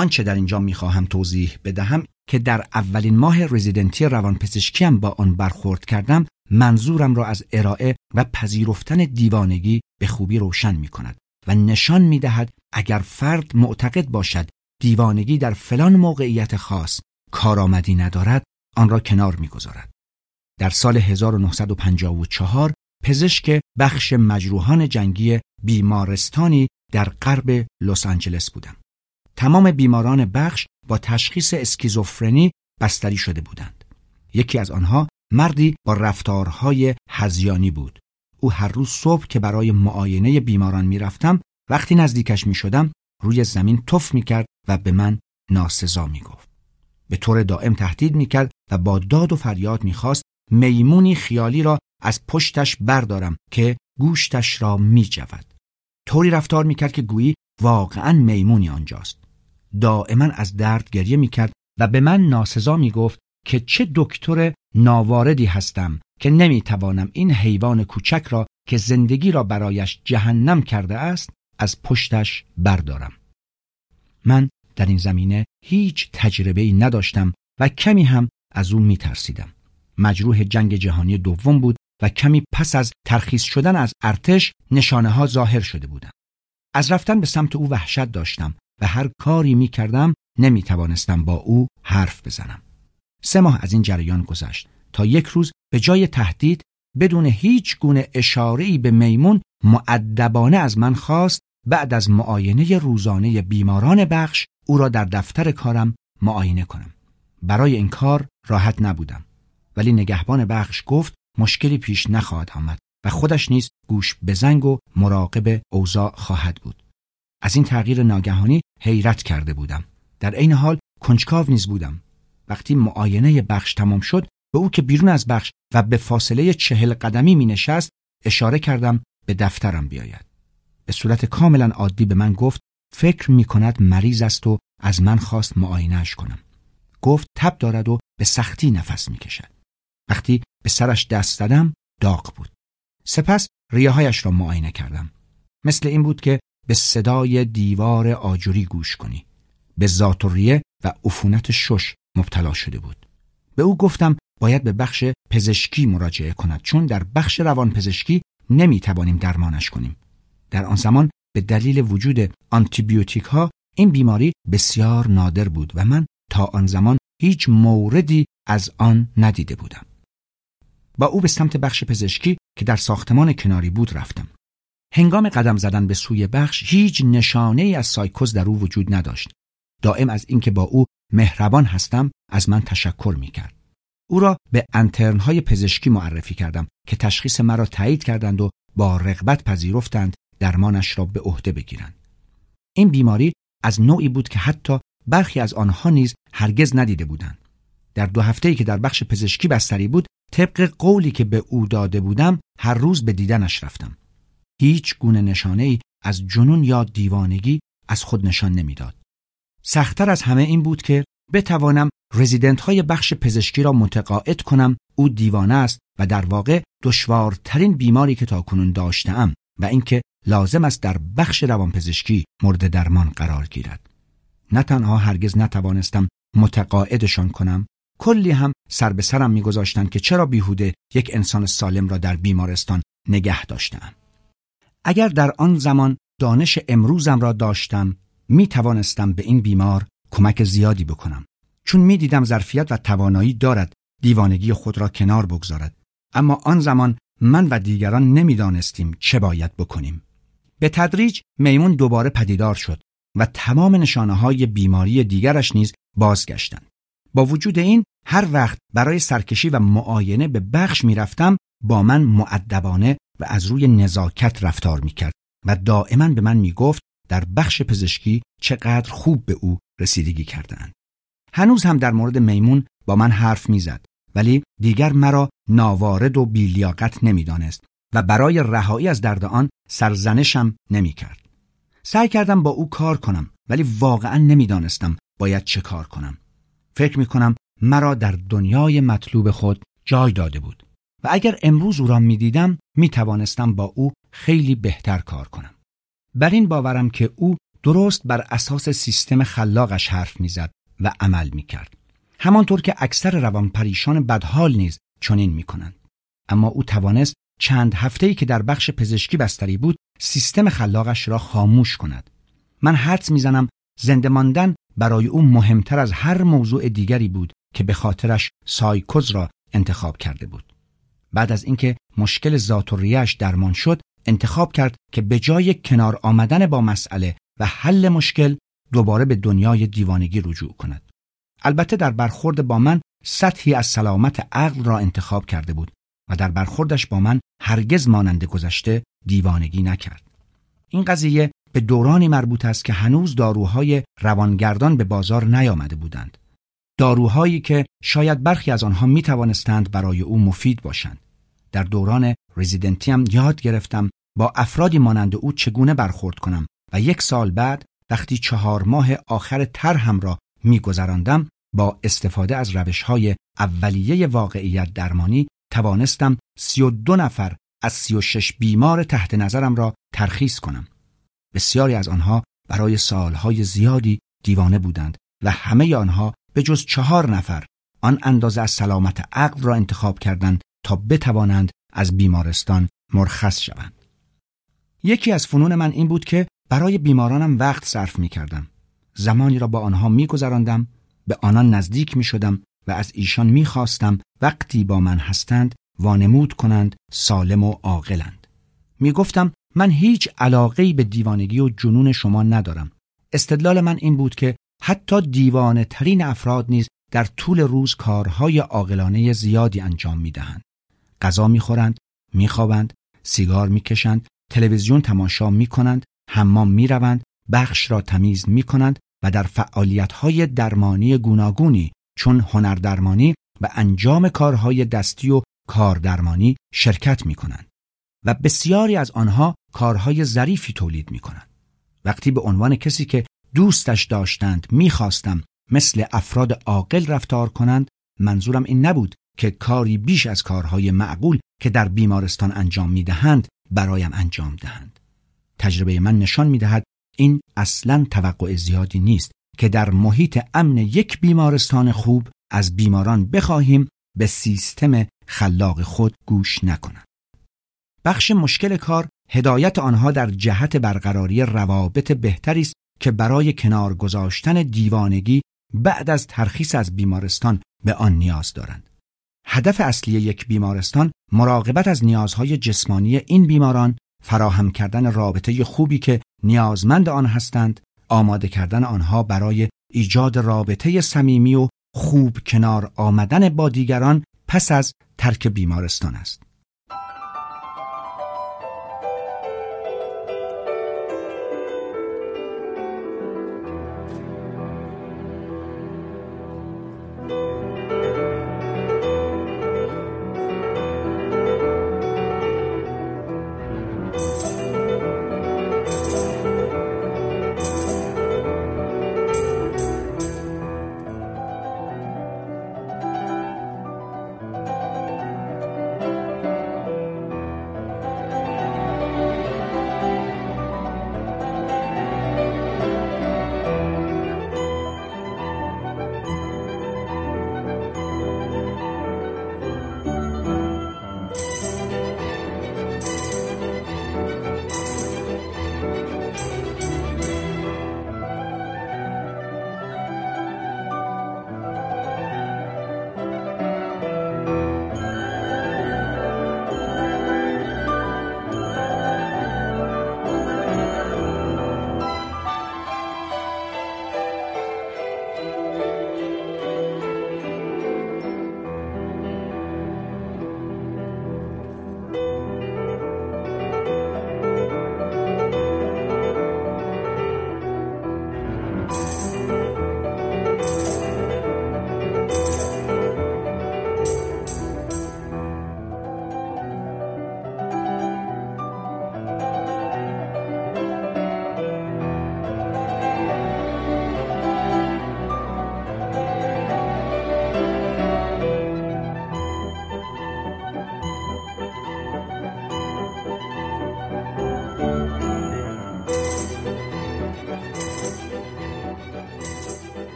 Speaker 1: آنچه در اینجا می‌خواهم توضیح بدهم که در اولین ماه رزیدنتی روانپزشکیم با آن برخورد کردم منظورم را از ارائه و پذیرفتن دیوانگی به خوبی روشن می کند و نشان می دهد اگر فرد معتقد باشد دیوانگی در فلان موقعیت خاص کارآمدی ندارد آن را کنار می‌گذارد. در سال 1954 پزشک بخش مجروحان جنگی بیمارستانی در غرب لس آنجلس بودم. تمام بیماران بخش با تشخیص اسکیزوفرنی بستری شده بودند. یکی از آنها مردی با رفتارهای هزیانی بود. او هر روز صبح که برای معاینه بیماران می‌رفتم وقتی نزدیکش می شدم روی زمین تف می کرد و به من ناسزا می گفت. به طور دائم تهدید می کرد و با داد و فریاد می خواست میمونی خیالی را از پشتش بردارم که گوشتش را می جود. طوری رفتار می کرد که گویی واقعا میمونی آنجاست. دائما از درد گریه می کرد و به من ناسزا می گفت که چه دکتر ناواردی هستم که نمی توانم این حیوان کوچک را که زندگی را برایش جهنم کرده است از پشتش بردارم. من در این زمینه هیچ تجربه ای نداشتم و کمی هم از او می ترسیدم. مجروح جنگ جهانی دوم بود و کمی پس از ترخیص شدن از ارتش نشانه ها ظاهر شده بودم. از رفتن به سمت او وحشت داشتم و هر کاری می کردم نمی توانستم با او حرف بزنم. سه ماه از این جریان گذشت تا یک روز به جای تهدید بدون هیچ گونه اشاره‌ای به میمون معدبانه از من خواست بعد از معاینه روزانه بیماران بخش او را در دفتر کارم معاینه کنم. برای این کار راحت نبودم. ولی نگهبان بخش گفت مشکلی پیش نخواهد آمد و خودش نیز گوش بزنگ و مراقب اوضاع خواهد بود. از این تغییر ناگهانی حیرت کرده بودم. در عین حال کنجکاو نیز بودم. وقتی معاینه بخش تمام شد به او که بیرون از بخش و به فاصله چهل قدمی می نشست اشاره کردم به دفترم بیاید. به صورت کاملا عادی به من گفت فکر می کند مریض است و از من خواست معاینهش کنم. گفت تب دارد و به سختی نفس می کشد. وقتی به سرش دست زدم داغ بود. سپس ریههایش را معاینه کردم. مثل این بود که به صدای دیوار آجوری گوش کنی. به ذات و ریه و عفونت شش مبتلا شده بود. به او گفتم باید به بخش پزشکی مراجعه کند چون در بخش روان پزشکی نمی توانیم درمانش کنیم. در آن زمان به دلیل وجود آنتیبیوتیک ها این بیماری بسیار نادر بود و من تا آن زمان هیچ موردی از آن ندیده بودم. با او به سمت بخش پزشکی که در ساختمان کناری بود رفتم. هنگام قدم زدن به سوی بخش هیچ نشانه ای از سایکوز در او وجود نداشت. دائم از اینکه با او مهربان هستم از من تشکر می کرد. او را به انترنهای پزشکی معرفی کردم که تشخیص مرا تایید کردند و با رغبت پذیرفتند درمانش را به عهده بگیرند. این بیماری از نوعی بود که حتی برخی از آنها نیز هرگز ندیده بودند. در دو هفته که در بخش پزشکی بستری بود طبق قولی که به او داده بودم هر روز به دیدنش رفتم. هیچ گونه نشانه ای از جنون یا دیوانگی از خود نشان نمی‌داد. سختتر از همه این بود که بتوانم رزیدنت های بخش پزشکی را متقاعد کنم او دیوانه است و در واقع دشوارترین بیماری که تاکنون داشتم و اینکه لازم است در بخش روانپزشکی مورد درمان قرار گیرد. نه تنها هرگز نتوانستم متقاعدشان کنم کلی هم سر به سرم میگذاشتند که چرا بیهوده یک انسان سالم را در بیمارستان نگه داشتم. اگر در آن زمان دانش امروزم را داشتم می توانستم به این بیمار کمک زیادی بکنم. چون می دیدم ظرفیت و توانایی دارد دیوانگی خود را کنار بگذارد. اما آن زمان من و دیگران نمی‌دانستیم چه باید بکنیم. به تدریج میمون دوباره پدیدار شد و تمام نشانه های بیماری دیگرش نیز بازگشتند. با وجود این هر وقت برای سرکشی و معاینه به بخش می‌رفتم با من معدبانه و از روی نزاکت رفتار می‌کرد و دائما به من می‌گفت در بخش پزشکی چقدر خوب به او رسیدگی کردند. هنوز هم در مورد میمون با من حرف می‌زد ولی دیگر مرا ناوارد و بیلیاقت نمی‌دانست و برای رهایی از درد آن سرزنشم نمی‌کرد. سعی کردم با او کار کنم ولی واقعا نمی‌دانستم باید چه کار کنم. فکر می کنم مرا در دنیای مطلوب خود جای داده بود و اگر امروز او را می دیدم می توانستم با او خیلی بهتر کار کنم. بر این باورم که او درست بر اساس سیستم خلاقش حرف می‌زد و عمل می کرد. همانطور که اکثر روان پریشان بدحال نیز چنین می کنند. اما او توانست چند هفته‌ای که در بخش پزشکی بستری بود سیستم خلاقش را خاموش کند. من حدس می‌زنم زنده ماندن برای او مهمتر از هر موضوع دیگری بود که به خاطرش سایکوز را انتخاب کرده بود. بعد از اینکه مشکل ذات و ریش درمان شد انتخاب کرد که به جای کنار آمدن با مسئله و حل مشکل دوباره به دنیای دیوانگی رجوع کند. البته در برخورد با من سطحی از سلامت عقل را انتخاب کرده بود و در برخوردش با من هرگز مانند گذشته دیوانگی نکرد. این قضیه به دورانی مربوط است که هنوز داروهای روانگردان به بازار نیامده بودند. داروهایی که شاید برخی از آنها می توانستند برای او مفید باشند. در دوران رزیدنتی هم یاد گرفتم با افرادی مانند او چگونه برخورد کنم و یک سال بعد وقتی چهار ماه آخر ترهم را میگذراندم با استفاده از روش های اولیه واقعیت درمانی توانستم سی و دو نفر از سی و شش بیمار تحت نظرم را ترخیص کنم. بسیاری از آنها برای سالهای زیادی دیوانه بودند و همه آنها به جز چهار نفر آن اندازه از سلامت عقل را انتخاب کردند تا بتوانند از بیمارستان مرخص شوند. یکی از فنون من این بود که برای بیمارانم وقت صرف می کردم. زمانی را با آنها می گذراندم، به آنان نزدیک می شدم و از ایشان می خواستم وقتی با من هستند وانمود کنند سالم و عاقلند. می گفتم من هیچ علاقه به دیوانگی و جنون شما ندارم. استدلال من این بود که حتی دیوانه ترین افراد نیز در طول روز کارهای عاقلانه زیادی انجام می دهند. غذا می خورند، می خوابند، سیگار می کشند، تلویزیون تماشا می کنند، حمام می روند، بخش را تمیز می کنند و در فعالیت‌های درمانی گوناگونی چون هنردرمانی و انجام کارهای دستی و کاردرمانی شرکت می کنند و بسیاری از آنها کارهای ظریفی تولید می کنند. وقتی به عنوان کسی که دوستش داشتند می‌خواستم مثل افراد عاقل رفتار کنند منظورم این نبود که کاری بیش از کارهای معقول که در بیمارستان انجام می‌دهند برایم انجام دهند تجربه من نشان می‌دهد این اصلا توقع زیادی نیست که در محیط امن یک بیمارستان خوب از بیماران بخواهیم به سیستم خلاق خود گوش نکنند. بخش مشکل کار هدایت آنها در جهت برقراری روابط بهتری است که برای کنار گذاشتن دیوانگی بعد از ترخیص از بیمارستان به آن نیاز دارند. هدف اصلی یک بیمارستان مراقبت از نیازهای جسمانی این بیماران فراهم کردن رابطه خوبی که نیازمند آن هستند آماده کردن آنها برای ایجاد رابطه صمیمی و خوب کنار آمدن با دیگران پس از ترک بیمارستان است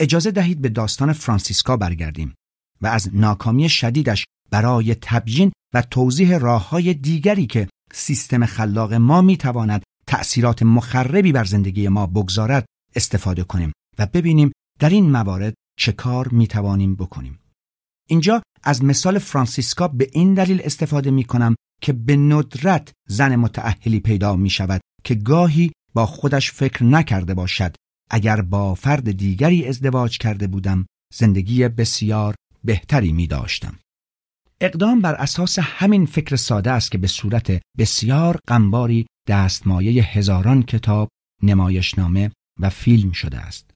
Speaker 1: اجازه دهید به داستان فرانسیسکا برگردیم و از ناکامی شدیدش برای تبیین و توضیح راه های دیگری که سیستم خلاق ما می‌تواند تأثیرات مخربی بر زندگی ما بگذارد استفاده کنیم و ببینیم در این موارد چه کار می توانیم بکنیم. اینجا از مثال فرانسیسکا به این دلیل استفاده می کنم که به ندرت زن متعهلی پیدا می شود که گاهی با خودش فکر نکرده باشد اگر با فرد دیگری ازدواج کرده بودم زندگی بسیار بهتری می داشتم. اقدام بر اساس همین فکر ساده است که به صورت بسیار قنباری دستمایه هزاران کتاب نمایشنامه و فیلم شده است.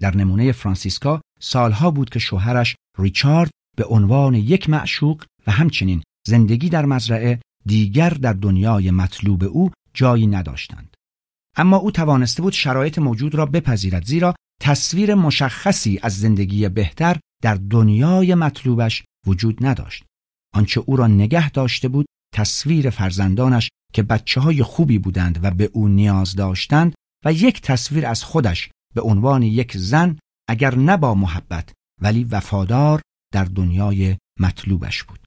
Speaker 1: در نمونه فرانسیسکا سالها بود که شوهرش ریچارد به عنوان یک معشوق و همچنین زندگی در مزرعه دیگر در دنیای مطلوب او جایی نداشتند. اما او توانسته بود شرایط موجود را بپذیرد زیرا تصویر مشخصی از زندگی بهتر در دنیای مطلوبش وجود نداشت. آنچه او را نگه داشته بود تصویر فرزندانش که بچه های خوبی بودند و به او نیاز داشتند و یک تصویر از خودش به عنوان یک زن اگر نه با محبت ولی وفادار در دنیای مطلوبش بود.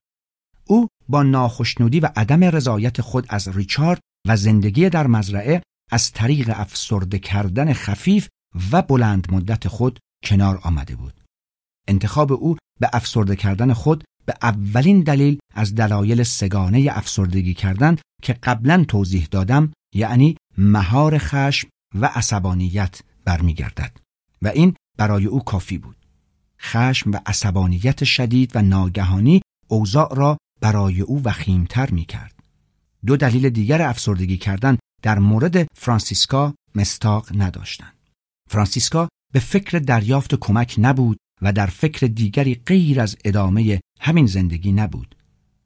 Speaker 1: او با ناخشنودی و عدم رضایت خود از ریچارد و زندگی در مزرعه از طریق افسرده کردن خفیف و بلند مدت خود کنار آمده بود. انتخاب او به افسرده کردن خود به اولین دلیل از دلایل سگانه افسردگی کردن که قبلا توضیح دادم یعنی مهار خشم و عصبانیت برمیگردد و این برای او کافی بود. خشم و عصبانیت شدید و ناگهانی اوضاع را برای او وخیمتر می کرد. دو دلیل دیگر افسردگی کردن در مورد فرانسیسکا مستاق نداشتند. فرانسیسکا به فکر دریافت کمک نبود و در فکر دیگری غیر از ادامه همین زندگی نبود.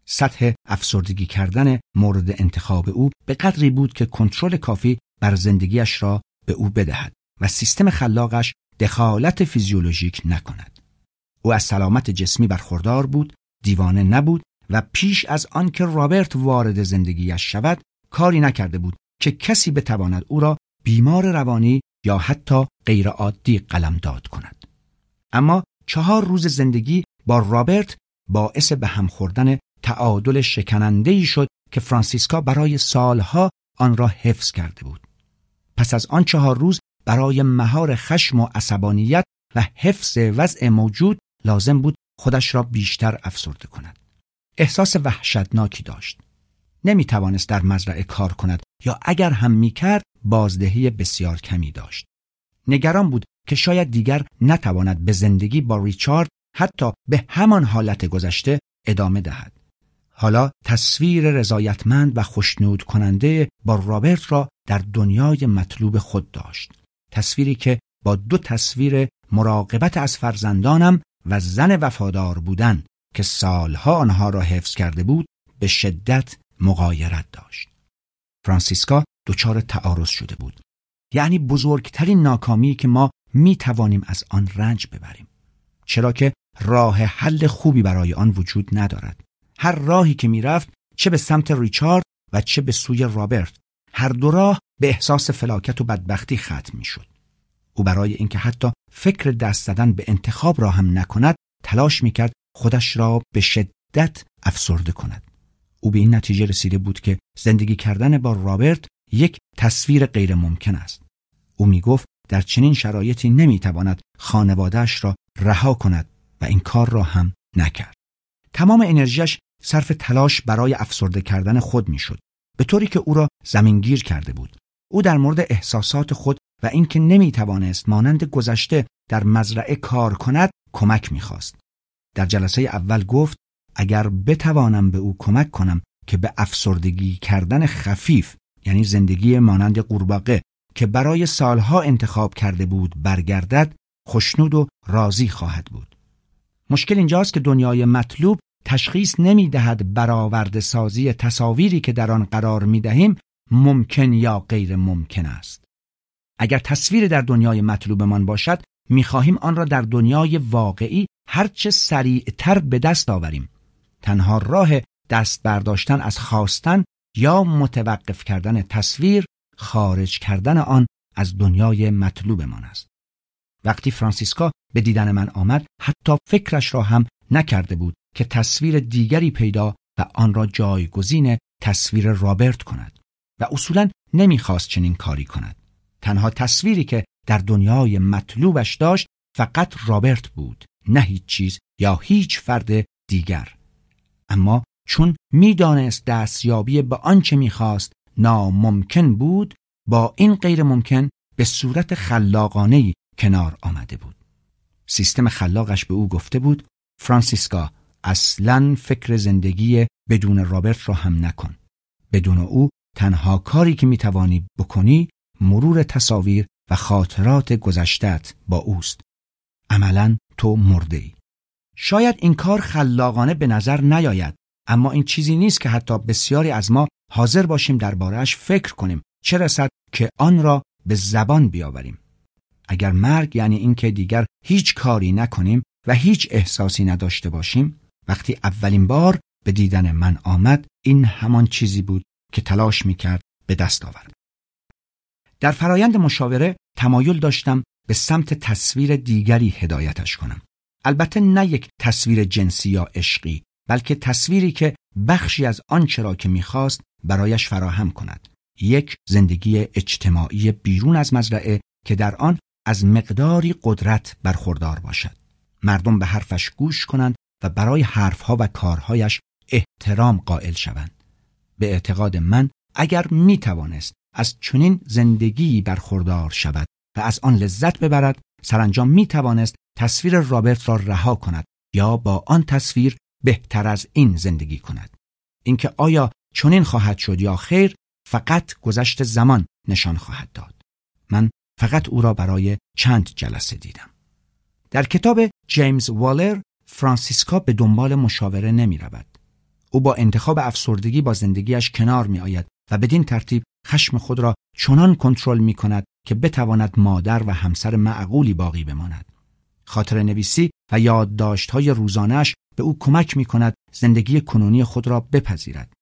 Speaker 1: سطح افسردگی کردن مورد انتخاب او به قدری بود که کنترل کافی بر زندگیش را به او بدهد و سیستم خلاقش دخالت فیزیولوژیک نکند. او از سلامت جسمی برخوردار بود، دیوانه نبود و پیش از آنکه رابرت وارد زندگیش شود کاری نکرده بود که کسی بتواند او را بیمار روانی یا حتی غیرعادی داد کند. اما چهار روز زندگی با رابرت باعث به هم خوردن تعادل شکننده شد که فرانسیسکا برای سالها آن را حفظ کرده بود. پس از آن چهار روز برای مهار خشم و عصبانیت و حفظ وضع موجود لازم بود خودش را بیشتر افسرده کند. احساس وحشتناکی داشت. نمی توانست در مزرعه کار کند یا اگر هم می کرد بازدهی بسیار کمی داشت. نگران بود که شاید دیگر نتواند به زندگی با ریچارد حتی به همان حالت گذشته ادامه دهد. حالا تصویر رضایتمند و خوشنود کننده با رابرت را در دنیای مطلوب خود داشت. تصویری که با دو تصویر مراقبت از فرزندانم و زن وفادار بودن که سالها آنها را حفظ کرده بود به شدت مقایرت داشت. فرانسیسکا دچار تعارض شده بود. یعنی بزرگترین ناکامی که ما می توانیم از آن رنج ببریم. چرا که راه حل خوبی برای آن وجود ندارد. هر راهی که می‌رفت چه به سمت ریچارد و چه به سوی رابرت هر دو راه به احساس فلاکت و بدبختی ختم شد. او برای اینکه حتی فکر دست زدن به انتخاب را هم نکند تلاش می‌کرد خودش را به شدت افسرده کند. او به این نتیجه رسیده بود که زندگی کردن با رابرت یک تصویر غیر ممکن است. او می گفت در چنین شرایطی نمی‌تواند خانوادهش را رها کند و این کار را هم نکرد. تمام انرژیش صرف تلاش برای افسرده کردن خود می‌شد به طوری که او را زمینگیر کرده بود. او در مورد احساسات خود و اینکه نمی‌توانست مانند گذشته در مزرعه کار کند کمک می‌خواست. در جلسه اول گفت اگر بتوانم به او کمک کنم که به افسردگی کردن خفیف یعنی زندگی مانند قورباغه که برای سالها انتخاب کرده بود برگردد خوشنود و راضی خواهد بود. مشکل اینجاست که دنیای مطلوب تشخیص نمی دهد برآورده سازی تصاویری که در آن قرار می دهیم ممکن یا غیر ممکن است. اگر تصویر در دنیای مطلوبمان باشد می خواهیم آن را در دنیای واقعی هرچه سریعتر به دست آوریم. تنها راه دست برداشتن از خواستن یا متوقف کردن تصویر خارج کردن آن از دنیای مطلوبمان است. وقتی فرانسیسکا به دیدن من آمد حتی فکرش را هم نکرده بود که تصویر دیگری پیدا و آن را جایگزین تصویر رابرت کند و اصولا نمی‌خواست چنین کاری کند. تنها تصویری که در دنیای مطلوبش داشت فقط رابرت بود نه هیچ چیز یا هیچ فرد دیگر اما چون می‌دانست دستیابی به آنچه می‌خواست ناممکن بود با این غیر ممکن به صورت خلاقانه کنار آمده بود. سیستم خلاقش به او گفته بود فرانسیسکا اصلا فکر زندگی بدون رابرت را هم نکن. بدون او تنها کاری که می‌توانی بکنی مرور تصاویر و خاطرات گذشتت با اوست. عملا تو مرده ای. شاید این کار خلاقانه به نظر نیاید اما این چیزی نیست که حتی بسیاری از ما حاضر باشیم دربارهش فکر کنیم. چه رسد که آن را به زبان بیاوریم؟ اگر مرگ یعنی اینکه دیگر هیچ کاری نکنیم و هیچ احساسی نداشته باشیم وقتی اولین بار به دیدن من آمد این همان چیزی بود که تلاش می‌کرد به دست آورد. در فرایند مشاوره تمایل داشتم به سمت تصویر دیگری هدایتش کنم. البته نه یک تصویر جنسی یا عشقی بلکه تصویری که بخشی از آنچه را که می‌خواست برایش فراهم کند. یک زندگی اجتماعی بیرون از مزرعه که در آن از مقداری قدرت برخوردار باشد. مردم به حرفش گوش کنند و برای حرفها و کارهایش احترام قائل شوند. به اعتقاد من اگر می توانست از چنین زندگی برخوردار شود و از آن لذت ببرد سرانجام می توانست تصویر رابرت را رها کند یا با آن تصویر بهتر از این زندگی کند. اینکه آیا چنین خواهد شد یا خیر فقط گذشت زمان نشان خواهد داد. من فقط او را برای چند جلسه دیدم. در کتاب جیمز والر فرانسیسکا به دنبال مشاوره نمی رود. او با انتخاب افسردگی با زندگیش کنار می آید و بدین ترتیب خشم خود را چنان کنترل می کند که بتواند مادر و همسر معقولی باقی بماند. خاطر نویسی و یادداشت‌های روزانهش به او کمک می کند زندگی کنونی خود را بپذیرد.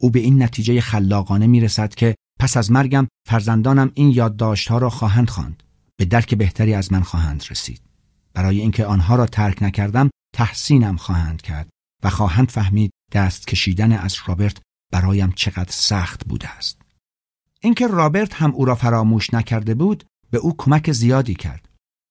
Speaker 1: او به این نتیجه خلاقانه می رسد که پس از مرگم فرزندانم این یادداشت‌ها را خواهند خواند. به درک بهتری از من خواهند رسید. برای اینکه آنها را ترک نکردم تحسینم خواهند کرد و خواهند فهمید دست کشیدن از رابرت برایم چقدر سخت بوده است. اینکه رابرت هم او را فراموش نکرده بود به او کمک زیادی کرد.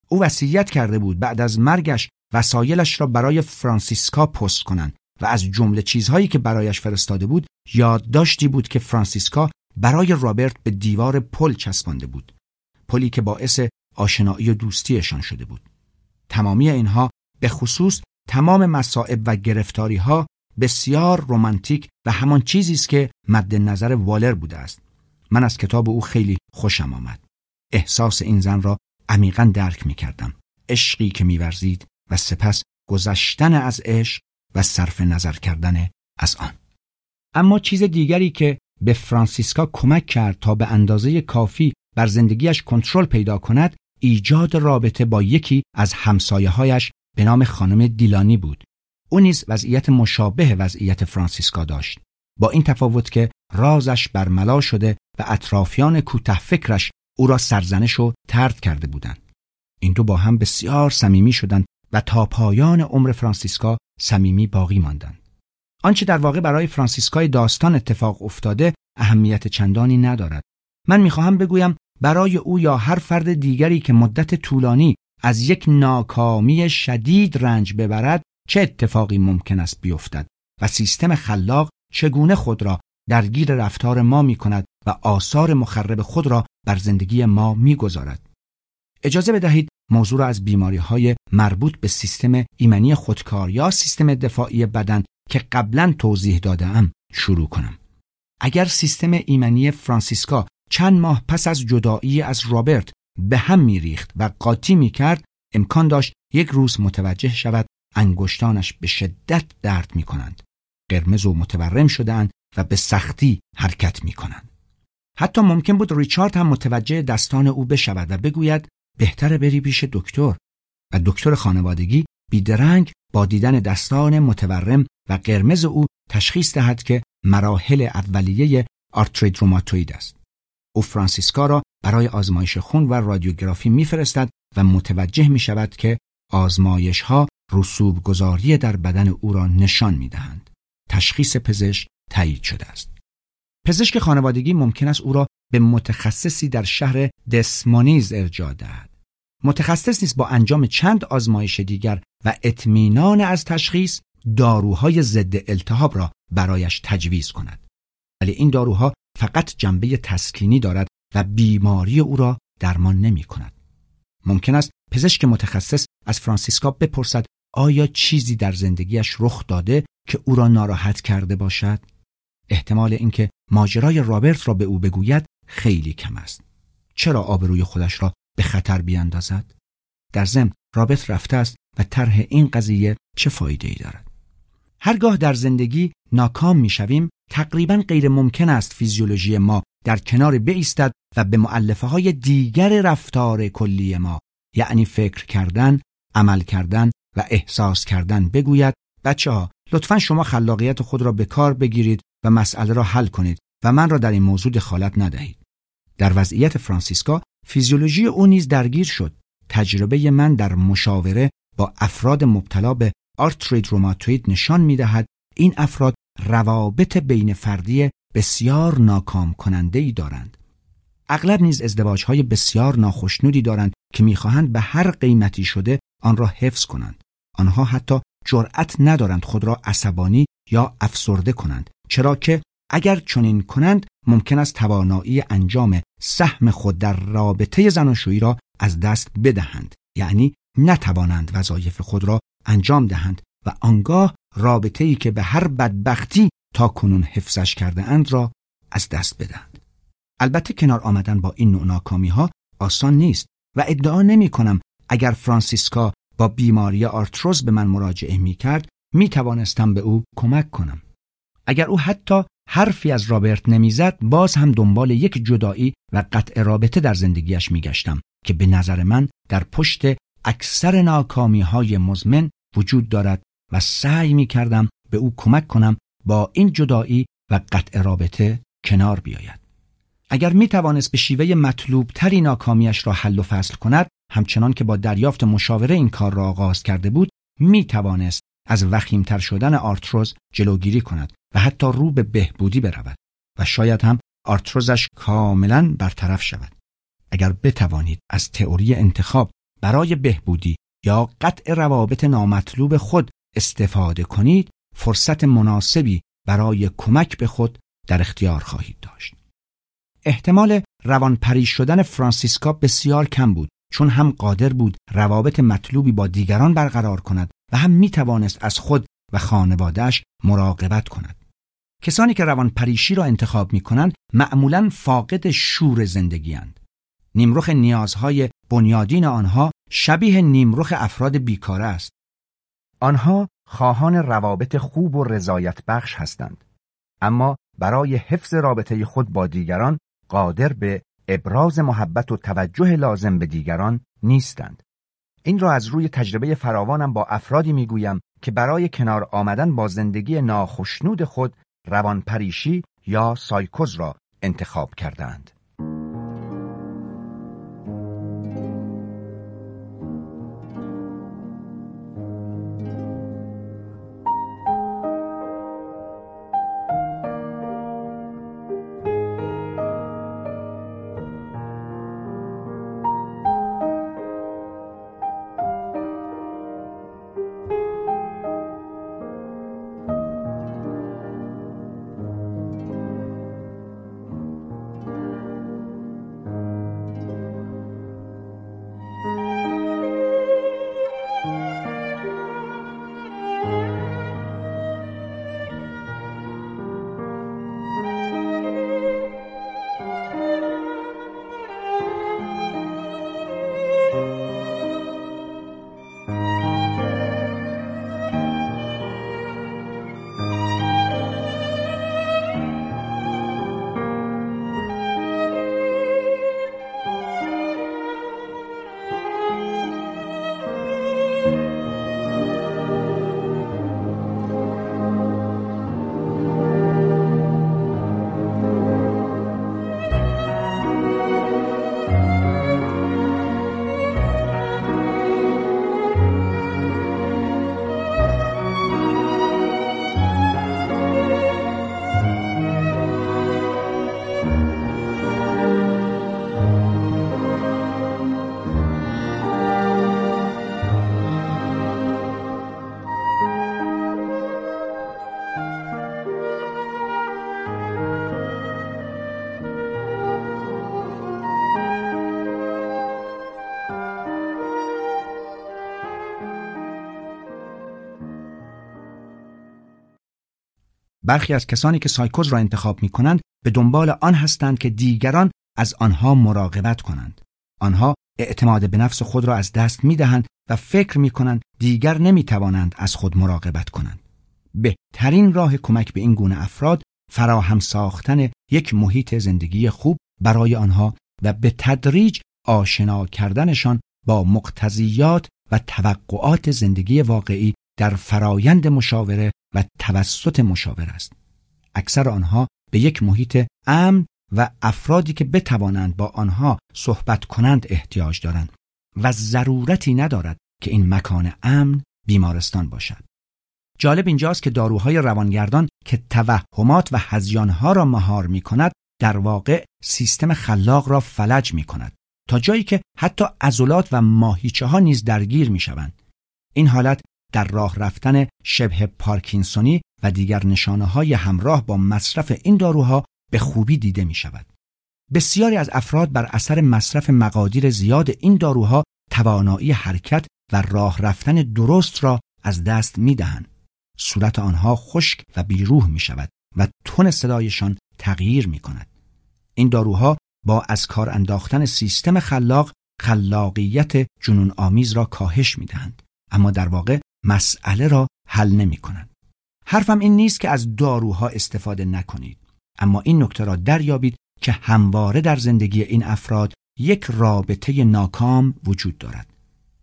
Speaker 1: او وصیت کرده بود بعد از مرگش وسایلش را برای فرانسیسکا پست کنند و از جمله چیزهایی که برایش فرستاده بود یادداشتی بود که فرانسیسکا برای رابرت به دیوار پل چسبانده بود. پلی که باعث آشنایی و دوستیشان شده بود. تمامی اینها به خصوص تمام مصائب و گرفتاری ها بسیار رمانتیک و همان چیزی است که مد نظر والر بوده است. من از کتاب او خیلی خوشم آمد. احساس این زن را عمیقا درک می کردم. عشقی که میورزید و سپس گذشتن از عشق و صرف نظر کردن از آن. اما چیز دیگری که به فرانسیسکا کمک کرد تا به اندازه کافی بر زندگیش کنترل پیدا کند ایجاد رابطه با یکی از همسایه‌هایش به نام خانم دیلانی بود. او نیز وضعیت مشابه وضعیت فرانسیسکا داشت. با این تفاوت که رازش برملا شده و اطرافیان کوته فکرش او را سرزنش و ترد کرده بودند. این دو با هم بسیار صمیمی شدند و تا پایان عمر فرانسیسکا صمیمی باقی ماندند. آنچه در واقع برای فرانسیسکای داستان اتفاق افتاده اهمیت چندانی ندارد. من می‌خواهم بگویم برای او یا هر فرد دیگری که مدت طولانی از یک ناکامی شدید رنج ببرد چه اتفاقی ممکن است بیفتد و سیستم خلاق چگونه خود را درگیر رفتار ما می کند و آثار مخرب خود را بر زندگی ما می گذارد. اجازه بدهید موضوع را از بیماری های مربوط به سیستم ایمنی خودکار یا سیستم دفاعی بدن که قبلا توضیح دادم شروع کنم. اگر سیستم ایمنی فرانسیسکا چند ماه پس از جدایی از رابرت به هم میریخت و قاطی می‌کرد امکان داشت یک روز متوجه شود انگشتانش به شدت درد می کنند. قرمز و متورم شدهاند و به سختی حرکت می کنند. حتی ممکن بود ریچارد هم متوجه دستان او بشود و بگوید بهتره بری پیش دکتر و دکتر خانوادگی بیدرنگ با دیدن دستان متورم و قرمز او تشخیص دهد که مراحل اولیه آرترید روماتوید است. او فرانسیسکا را برای آزمایش خون و رادیوگرافی میفرستد و متوجه می شود که آزمایش ها رسوب گذاری در بدن او را نشان می دهند. تشخیص پزشک تایید شده است. پزشک خانوادگی ممکن است او را به متخصصی در شهر دسمانیز ارجاع دهد. متخصص نیست با انجام چند آزمایش دیگر و اطمینان از تشخیص داروهای ضد التهاب را برایش تجویز کند. ولی این داروها فقط جنبه تسکینی دارد و بیماری او را درمان نمی کند. ممکن است پزشک متخصص از فرانسیسکا بپرسد آیا چیزی در زندگیش رخ داده که او را ناراحت کرده باشد؟ احتمال اینکه ماجرای رابرت را به او بگوید خیلی کم است. چرا آبروی خودش را به خطر بیاندازد در ضمن رابط رفته است و طرح این قضیه چه فایده ای دارد هرگاه در زندگی ناکام می‌شویم تقریبا غیر ممکن است فیزیولوژی ما در کنار بیستد و به معلفه های دیگر رفتار کلی ما یعنی فکر کردن، عمل کردن و احساس کردن بگوید بچه ها لطفا شما خلاقیت خود را به کار بگیرید و مسئله را حل کنید و من را در این موضوع دخالت ندهید. در وضعیت فرانسیسکا فیزیولوژی او نیز درگیر شد. تجربه من در مشاوره با افراد مبتلا به آرترید روماتوید نشان می دهد این افراد روابط بین فردی بسیار ناکام کننده ای دارند. اغلب نیز ازدواج های بسیار ناخشنودی دارند که می‌خواهند به هر قیمتی شده آن را حفظ کنند. آنها حتی جرأت ندارند خود را عصبانی یا افسرده کنند چرا که اگر چنین کنند ممکن است توانایی انجام سهم خود در رابطه زناشویی را از دست بدهند یعنی نتوانند وظایف خود را انجام دهند و آنگاه رابطه ای که به هر بدبختی تا کنون حفظش کرده اند را از دست بدهند البته کنار آمدن با این نوع ناکامی ها آسان نیست و ادعا نمی کنم اگر فرانسیسکا با بیماری آرتروز به من مراجعه می کرد می توانستم به او کمک کنم. اگر او حتی حرفی از رابرت نمی‌زد باز هم دنبال یک جدایی و قطع رابطه در زندگیش می گشتم که به نظر من در پشت اکثر ناکامی های مزمن وجود دارد و سعی می کردم به او کمک کنم با این جدایی و قطع رابطه کنار بیاید. اگر می توانست به شیوه مطلوب تری ناکامیش را حل و فصل کند همچنان که با دریافت مشاوره این کار را آغاز کرده بود می توانست از وخیمتر شدن آرتروز جلوگیری کند و حتی رو به بهبودی برود و شاید هم آرتروزش کاملا برطرف شود اگر بتوانید از تئوری انتخاب برای بهبودی یا قطع روابط نامطلوب خود استفاده کنید فرصت مناسبی برای کمک به خود در اختیار خواهید داشت احتمال روانپریش شدن فرانسیسکا بسیار کم بود چون هم قادر بود روابط مطلوبی با دیگران برقرار کند و هم می توانست از خود و خانوادهش مراقبت کند. کسانی که روان پریشی را انتخاب می کنند معمولا فاقد شور زندگی هند. نیمرخ نیازهای بنیادین آنها شبیه نیمرخ افراد بیکاره است. آنها خواهان روابط خوب و رضایت بخش هستند. اما برای حفظ رابطه خود با دیگران قادر به ابراز محبت و توجه لازم به دیگران نیستند. این را از روی تجربه فراوانم با افرادی می‌گویم که برای کنار آمدن با زندگی ناخشنود خود روانپریشی یا سایکوز را انتخاب کردند. برخی از کسانی که سایکوز را انتخاب می کنند به دنبال آن هستند که دیگران از آنها مراقبت کنند. آنها اعتماد به نفس خود را از دست می دهند و فکر می کنند دیگر نمی توانند از خود مراقبت کنند. بهترین راه کمک به این گونه افراد فراهم ساختن یک محیط زندگی خوب برای آنها و به تدریج آشنا کردنشان با مقتضیات و توقعات زندگی واقعی در فرایند مشاوره و توسط مشاور است. اکثر آنها به یک محیط امن و افرادی که بتوانند با آنها صحبت کنند احتیاج دارند و ضرورتی ندارد که این مکان امن بیمارستان باشد. جالب اینجاست که داروهای روانگردان که توهمات و هزیانها را مهار می کند در واقع سیستم خلاق را فلج می کند تا جایی که حتی عضلات و ماهیچه ها نیز درگیر می شوند. این حالت در راه رفتن شبه پارکینسونی و دیگر نشانه های همراه با مصرف این داروها به خوبی دیده می شود. بسیاری از افراد بر اثر مصرف مقادیر زیاد این داروها توانایی حرکت و راه رفتن درست را از دست می دهند. صورت آنها خشک و بیروح می شود و تون صدایشان تغییر می کند. این داروها با از کار انداختن سیستم خلاق خلاقیت جنون آمیز را کاهش می دهند. اما در واقع مسئله را حل نمی کنند. حرفم این نیست که از داروها استفاده نکنید. اما این نکته را دریابید که همواره در زندگی این افراد یک رابطه ناکام وجود دارد.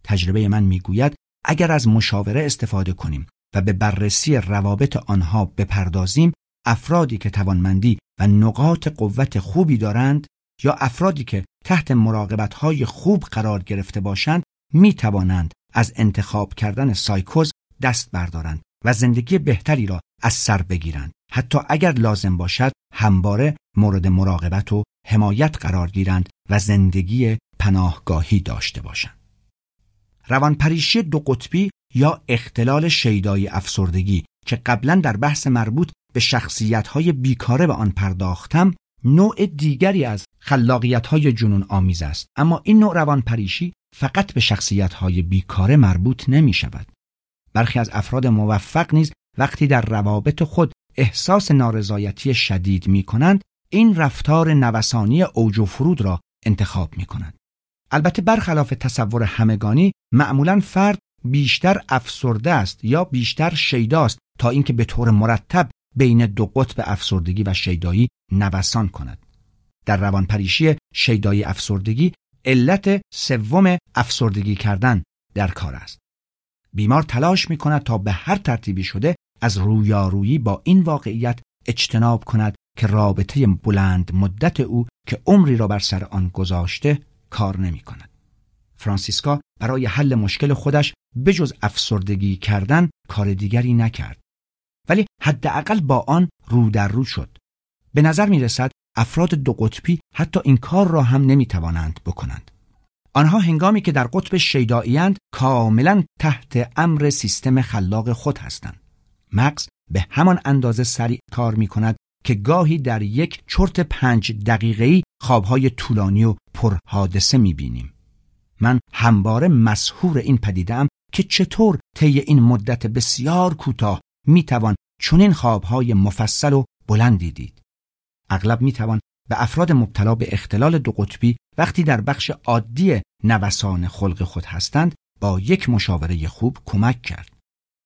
Speaker 1: تجربه من می‌گوید اگر از مشاوره استفاده کنیم و به بررسی روابط آنها بپردازیم افرادی که توانمندی و نقاط قوت خوبی دارند یا افرادی که تحت مراقبت های خوب قرار گرفته باشند می توانند از انتخاب کردن سایکوز دست بردارند و زندگی بهتری را از سر بگیرند. حتی اگر لازم باشد همواره مورد مراقبت و حمایت قرار گیرند و زندگی پناهگاهی داشته باشند. روانپریشی دو قطبی یا اختلال شیدایی افسردگی که قبلا در بحث مربوط به شخصیت بیکاره به آن پرداختم نوع دیگری از خلاقیت های جنون آمیز است. اما این نوع روانپریشی فقط به شخصیت های بیکاره مربوط نمی شود برخی از افراد موفق نیز وقتی در روابط خود احساس نارضایتی شدید می کنند این رفتار نوسانی اوج و فرود را انتخاب می کنند البته برخلاف تصور همگانی معمولا فرد بیشتر افسرده است یا بیشتر شیداست تا اینکه به طور مرتب بین دو قطب افسردگی و شیدایی نوسان کند. در روانپریشی شیدایی افسردگی علت سوم افسردگی کردن در کار است بیمار تلاش می کند تا به هر ترتیبی شده از رویارویی با این واقعیت اجتناب کند که رابطه بلند مدت او که عمری را بر سر آن گذاشته کار نمی کند. فرانسیسکا برای حل مشکل خودش بجز افسردگی کردن کار دیگری نکرد. ولی حداقل با آن رو در رو شد. به نظر می رسد افراد دو قطبی حتی این کار را هم نمی توانند بکنند. آنها هنگامی که در قطب شیداییند کاملا تحت امر سیستم خلاق خود هستند. مغز به همان اندازه سریع کار می کند که گاهی در یک چرت پنج دقیقه‌ای خوابهای طولانی و پرحادثه می بینیم. من همواره مسهور این پدیدم که چطور طی این مدت بسیار کوتاه می توان چنین خوابهای مفصل و بلندی دید. اغلب می توان به افراد مبتلا به اختلال دو قطبی وقتی در بخش عادی نوسان خلق خود هستند با یک مشاوره خوب کمک کرد.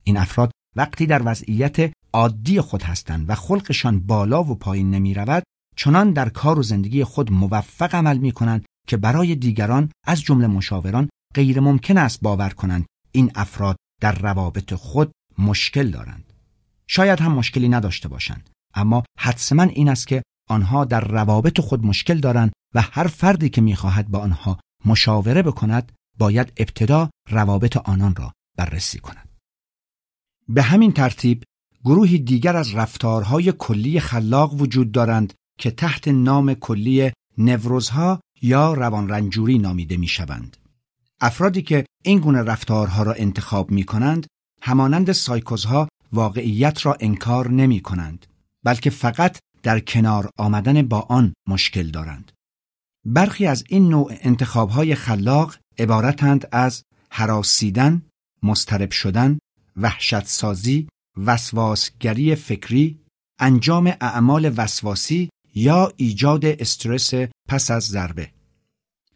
Speaker 1: این افراد وقتی در وضعیت عادی خود هستند و خلقشان بالا و پایین نمی رود چنان در کار و زندگی خود موفق عمل می کنند که برای دیگران از جمله مشاوران غیر ممکن است باور کنند این افراد در روابط خود مشکل دارند. شاید هم مشکلی نداشته باشند اما حدسما این است که آنها در روابط خود مشکل دارند و هر فردی که می‌خواهد با آنها مشاوره بکند باید ابتدا روابط آنان را بررسی کند. به همین ترتیب گروهی دیگر از رفتارهای کلی خلاق وجود دارند که تحت نام کلی نوروزها یا روانرنجوری نامیده می شوند. افرادی که این گونه رفتارها را انتخاب می کنند همانند سایکوزها واقعیت را انکار نمی کنند بلکه فقط در کنار آمدن با آن مشکل دارند. برخی از این نوع انتخابهای خلاق عبارتند از حراسیدن، مسترب شدن، وحشت سازی، وسواسگری فکری، انجام اعمال وسواسی یا ایجاد استرس پس از ضربه.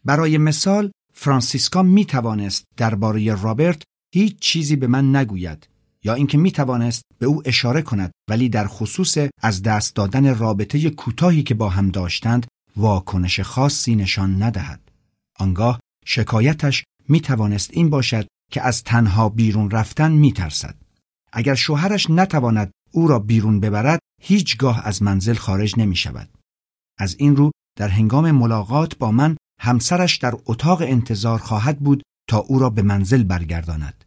Speaker 1: برای مثال فرانسیسکا می توانست درباره رابرت هیچ چیزی به من نگوید یا اینکه می توانست به او اشاره کند ولی در خصوص از دست دادن رابطه کوتاهی که با هم داشتند واکنش خاصی نشان ندهد. آنگاه شکایتش می توانست این باشد که از تنها بیرون رفتن می ترسد. اگر شوهرش نتواند او را بیرون ببرد هیچگاه از منزل خارج نمی شود. از این رو در هنگام ملاقات با من همسرش در اتاق انتظار خواهد بود تا او را به منزل برگرداند.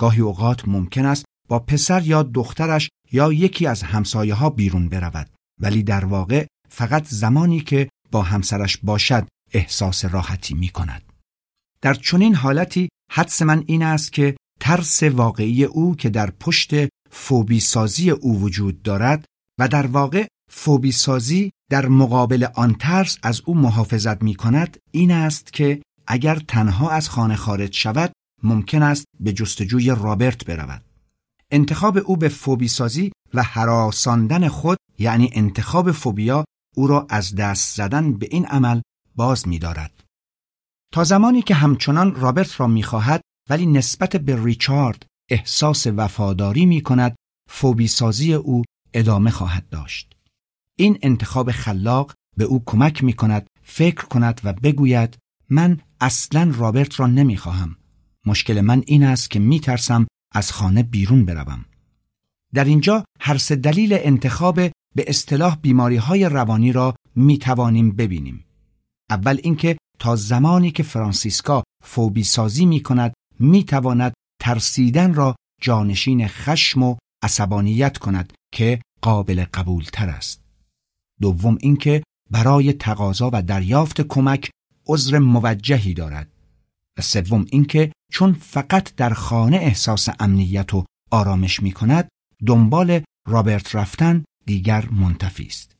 Speaker 1: گاهی اوقات ممکن است با پسر یا دخترش یا یکی از همسایه ها بیرون برود ولی در واقع فقط زمانی که با همسرش باشد احساس راحتی می کند. در چنین حالتی حدس من این است که ترس واقعی او که در پشت فوبی سازی او وجود دارد و در واقع فوبی سازی در مقابل آن ترس از او محافظت می کند این است که اگر تنها از خانه خارج شود ممکن است به جستجوی رابرت برود. انتخاب او به فوبی سازی و حراساندن خود یعنی انتخاب فوبیا او را از دست زدن به این عمل باز می دارد. تا زمانی که همچنان رابرت را می خواهد ولی نسبت به ریچارد احساس وفاداری می کند فوبی سازی او ادامه خواهد داشت. این انتخاب خلاق به او کمک می کند فکر کند و بگوید من اصلا رابرت را نمی خواهم. مشکل من این است که می ترسم از خانه بیرون بروم. در اینجا هر سه دلیل انتخاب به اصطلاح بیماری های روانی را می توانیم ببینیم. اول اینکه تا زمانی که فرانسیسکا فوبی سازی می کند می تواند ترسیدن را جانشین خشم و عصبانیت کند که قابل قبول تر است. دوم اینکه برای تقاضا و دریافت کمک عذر موجهی دارد. و سوم اینکه چون فقط در خانه احساس امنیت و آرامش می کند دنبال رابرت رفتن دیگر منتفی است.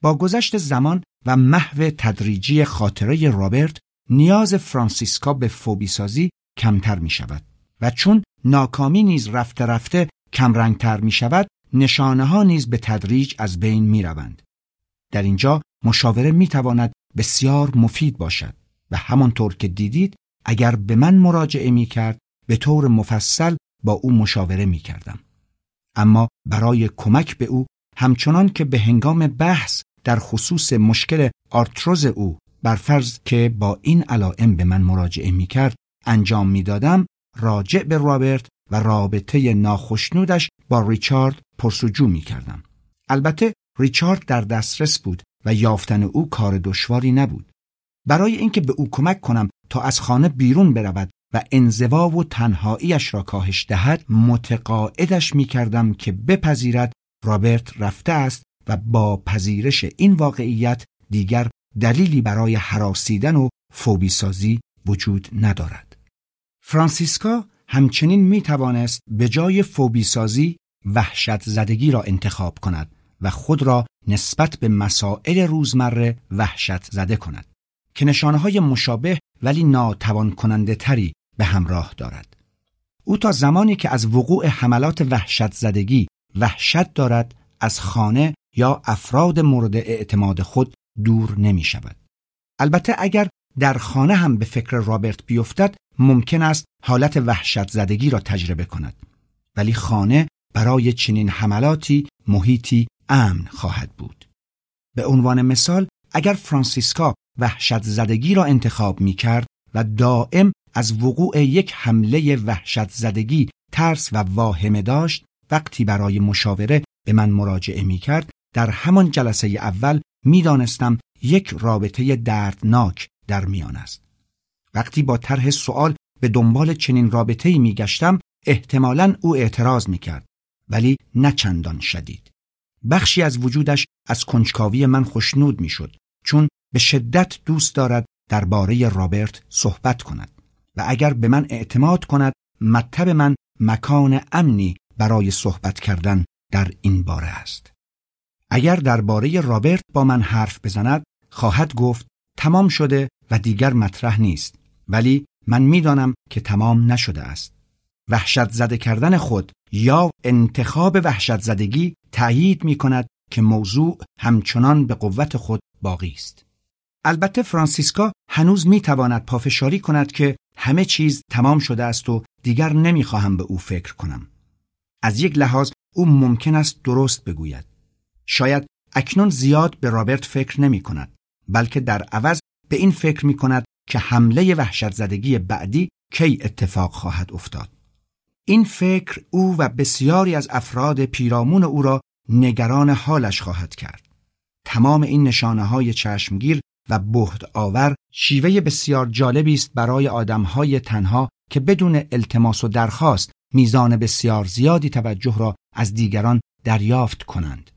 Speaker 1: با گذشت زمان و محو تدریجی خاطره رابرت نیاز فرانسیسکا به فوبی سازی کمتر می شود و چون ناکامی نیز رفته رفته کمرنگتر می شود نشانه ها نیز به تدریج از بین می روند. در اینجا مشاوره می تواند بسیار مفید باشد و همانطور که دیدید اگر به من مراجعه می کرد به طور مفصل با او مشاوره می کردم. اما برای کمک به او همچنان که به هنگام بحث در خصوص مشکل آرتروز او بر فرض که با این علائم به من مراجعه می کرد انجام می دادم راجع به رابرت و رابطه ناخشنودش با ریچارد پرسجو می کردم. البته ریچارد در دسترس بود و یافتن او کار دشواری نبود. برای اینکه به او کمک کنم تا از خانه بیرون برود و انزوا و تنهاییش را کاهش دهد متقاعدش می کردم که بپذیرد رابرت رفته است و با پذیرش این واقعیت دیگر دلیلی برای حراسیدن و فوبی سازی وجود ندارد. فرانسیسکا همچنین می توانست به جای فوبی سازی وحشت زدگی را انتخاب کند و خود را نسبت به مسائل روزمره وحشت زده کند که نشانه های مشابه ولی ناتوان کننده تری به همراه دارد. او تا زمانی که از وقوع حملات وحشت زدگی وحشت دارد از خانه یا افراد مورد اعتماد خود دور نمی شود. البته اگر در خانه هم به فکر رابرت بیفتد ممکن است حالت وحشت زدگی را تجربه کند ولی خانه برای چنین حملاتی محیطی امن خواهد بود به عنوان مثال اگر فرانسیسکا وحشت زدگی را انتخاب می کرد و دائم از وقوع یک حمله وحشت زدگی ترس و واهمه داشت وقتی برای مشاوره به من مراجعه می کرد در همان جلسه اول می دانستم یک رابطه دردناک در میان است. وقتی با طرح سوال به دنبال چنین رابطه‌ای می گشتم احتمالاً او اعتراض می کرد ولی نه چندان شدید. بخشی از وجودش از کنجکاوی من خوشنود می شد چون به شدت دوست دارد درباره رابرت صحبت کند و اگر به من اعتماد کند مطب من مکان امنی برای صحبت کردن در این باره است. اگر درباره رابرت با من حرف بزند خواهد گفت تمام شده و دیگر مطرح نیست ولی من می‌دانم که تمام نشده است وحشت زده کردن خود یا انتخاب وحشت زدگی تأیید می کند که موضوع همچنان به قوت خود باقی است. البته فرانسیسکا هنوز می تواند پافشاری کند که همه چیز تمام شده است و دیگر نمی‌خواهم به او فکر کنم. از یک لحاظ او ممکن است درست بگوید. شاید اکنون زیاد به رابرت فکر نمی کند بلکه در عوض به این فکر می کند که حمله وحشت زدگی بعدی کی اتفاق خواهد افتاد. این فکر او و بسیاری از افراد پیرامون او را نگران حالش خواهد کرد. تمام این نشانه های چشمگیر و بهد آور شیوه بسیار جالبی است برای آدمهای تنها که بدون التماس و درخواست میزان بسیار زیادی توجه را از دیگران دریافت کنند.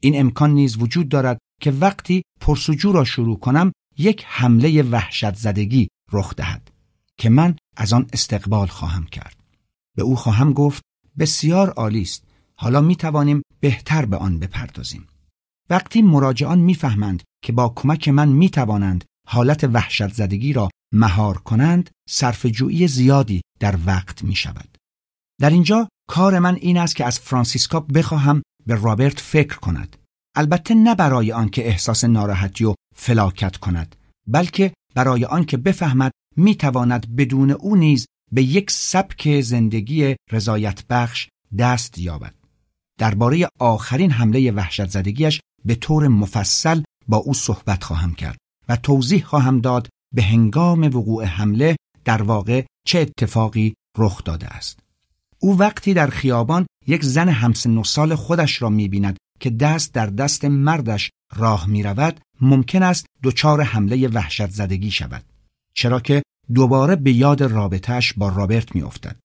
Speaker 1: این امکان نیز وجود دارد که وقتی پرسجو را شروع کنم یک حمله وحشت زدگی رخ دهد که من از آن استقبال خواهم کرد. به او خواهم گفت بسیار عالی است. حالا می توانیم بهتر به آن بپردازیم. وقتی مراجعان می‌فهمند که با کمک من می توانند حالت وحشت زدگی را مهار کنند صرف جویی زیادی در وقت می شود. در اینجا کار من این است که از فرانسیسکا بخواهم به رابرت فکر کند. البته نه برای آنکه احساس ناراحتی و فلاکت کند بلکه برای آنکه بفهمد می تواند بدون او نیز به یک سبک زندگی رضایت بخش دست یابد. درباره آخرین حمله وحشت زدگیش به طور مفصل با او صحبت خواهم کرد و توضیح خواهم داد به هنگام وقوع حمله در واقع چه اتفاقی رخ داده است. او وقتی در خیابان یک زن همسن سال خودش را می‌بیند که دست در دست مردش راه می رود ممکن است دچار حمله وحشت زدگی شود چرا که دوباره به یاد رابطهش با رابرت می افتد.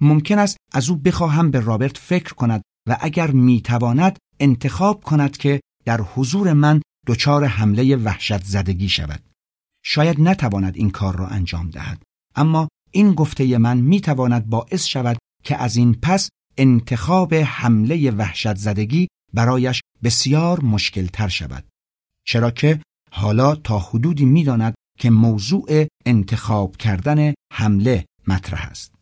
Speaker 1: ممکن است از او بخواهم به رابرت فکر کند و اگر می تواند انتخاب کند که در حضور من دچار حمله وحشت زدگی شود. شاید نتواند این کار را انجام دهد اما این گفته من می تواند باعث شود که از این پس انتخاب حمله وحشت زدگی برایش بسیار مشکل تر شود چرا که حالا تا حدودی می‌داند که موضوع انتخاب کردن حمله مطرح است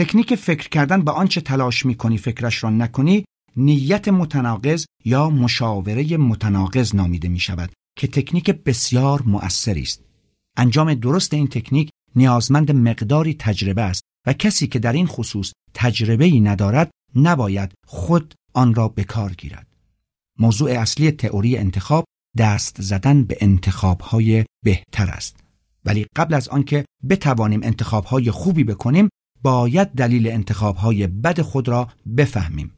Speaker 1: تکنیک فکر کردن به آنچه تلاش می‌کنی فکرش را نکنی نیت متناقض یا مشاوره متناقض نامیده می شود که تکنیک بسیار مؤثری است. انجام درست این تکنیک نیازمند مقداری تجربه است و کسی که در این خصوص تجربه ای ندارد نباید خود آن را به کار گیرد. موضوع اصلی تئوری انتخاب دست زدن به انتخابهای بهتر است. ولی قبل از آنکه بتوانیم انتخابهای خوبی بکنیم باید دلیل انتخابهای بد خود را بفهمیم.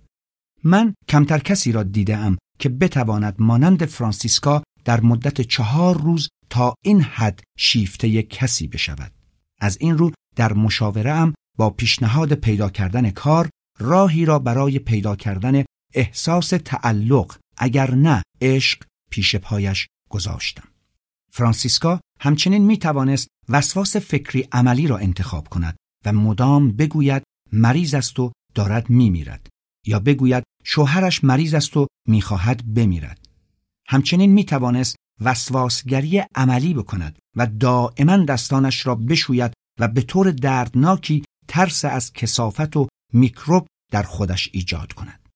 Speaker 1: من کمتر کسی را دیده که بتواند مانند فرانسیسکا در مدت چهار روز تا این حد شیفته کسی بشود. از این رو در مشاوره ام با پیشنهاد پیدا کردن کار راهی را برای پیدا کردن احساس تعلق اگر نه عشق پیش پایش گذاشتم. فرانسیسکا همچنین می توانست وسواس فکری عملی را انتخاب کند و مدام بگوید مریض است و دارد می میرد یا بگوید شوهرش مریض است و می‌خواهد بمیرد. همچنین می توانست وسواسگری عملی بکند و دائما دستانش را بشوید و به طور دردناکی ترس از کسافت و میکروب در خودش ایجاد کند.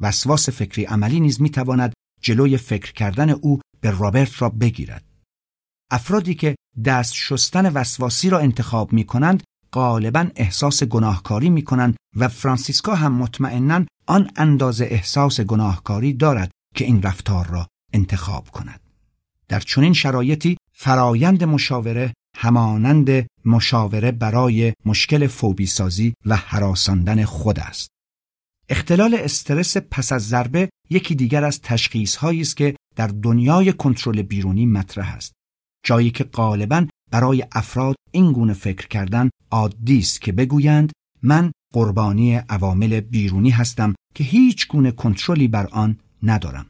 Speaker 1: وسواس فکری عملی نیز می تواند جلوی فکر کردن او به رابرت را بگیرد. افرادی که دست شستن وسواسی را انتخاب می کنند غالبا احساس گناهکاری می کنند و فرانسیسکا هم مطمئنا آن اندازه احساس گناهکاری دارد که این رفتار را انتخاب کند. در چنین شرایطی فرایند مشاوره همانند مشاوره برای مشکل فوبی سازی و حراساندن خود است. اختلال استرس پس از ضربه یکی دیگر از تشخیص هایی است که در دنیای کنترل بیرونی مطرح است. جایی که غالبا برای افراد این گونه فکر کردن عادی است که بگویند من قربانی عوامل بیرونی هستم که هیچ گونه کنترلی بر آن ندارم.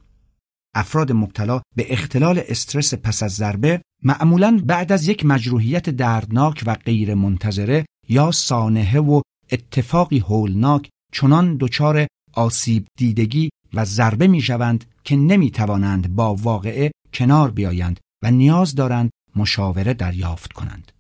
Speaker 1: افراد مبتلا به اختلال استرس پس از ضربه معمولا بعد از یک مجروحیت دردناک و غیر منتظره یا سانحه و اتفاقی هولناک چنان دچار آسیب دیدگی و ضربه می شوند که نمی توانند با واقعه کنار بیایند و نیاز دارند مشاوره دریافت کنند.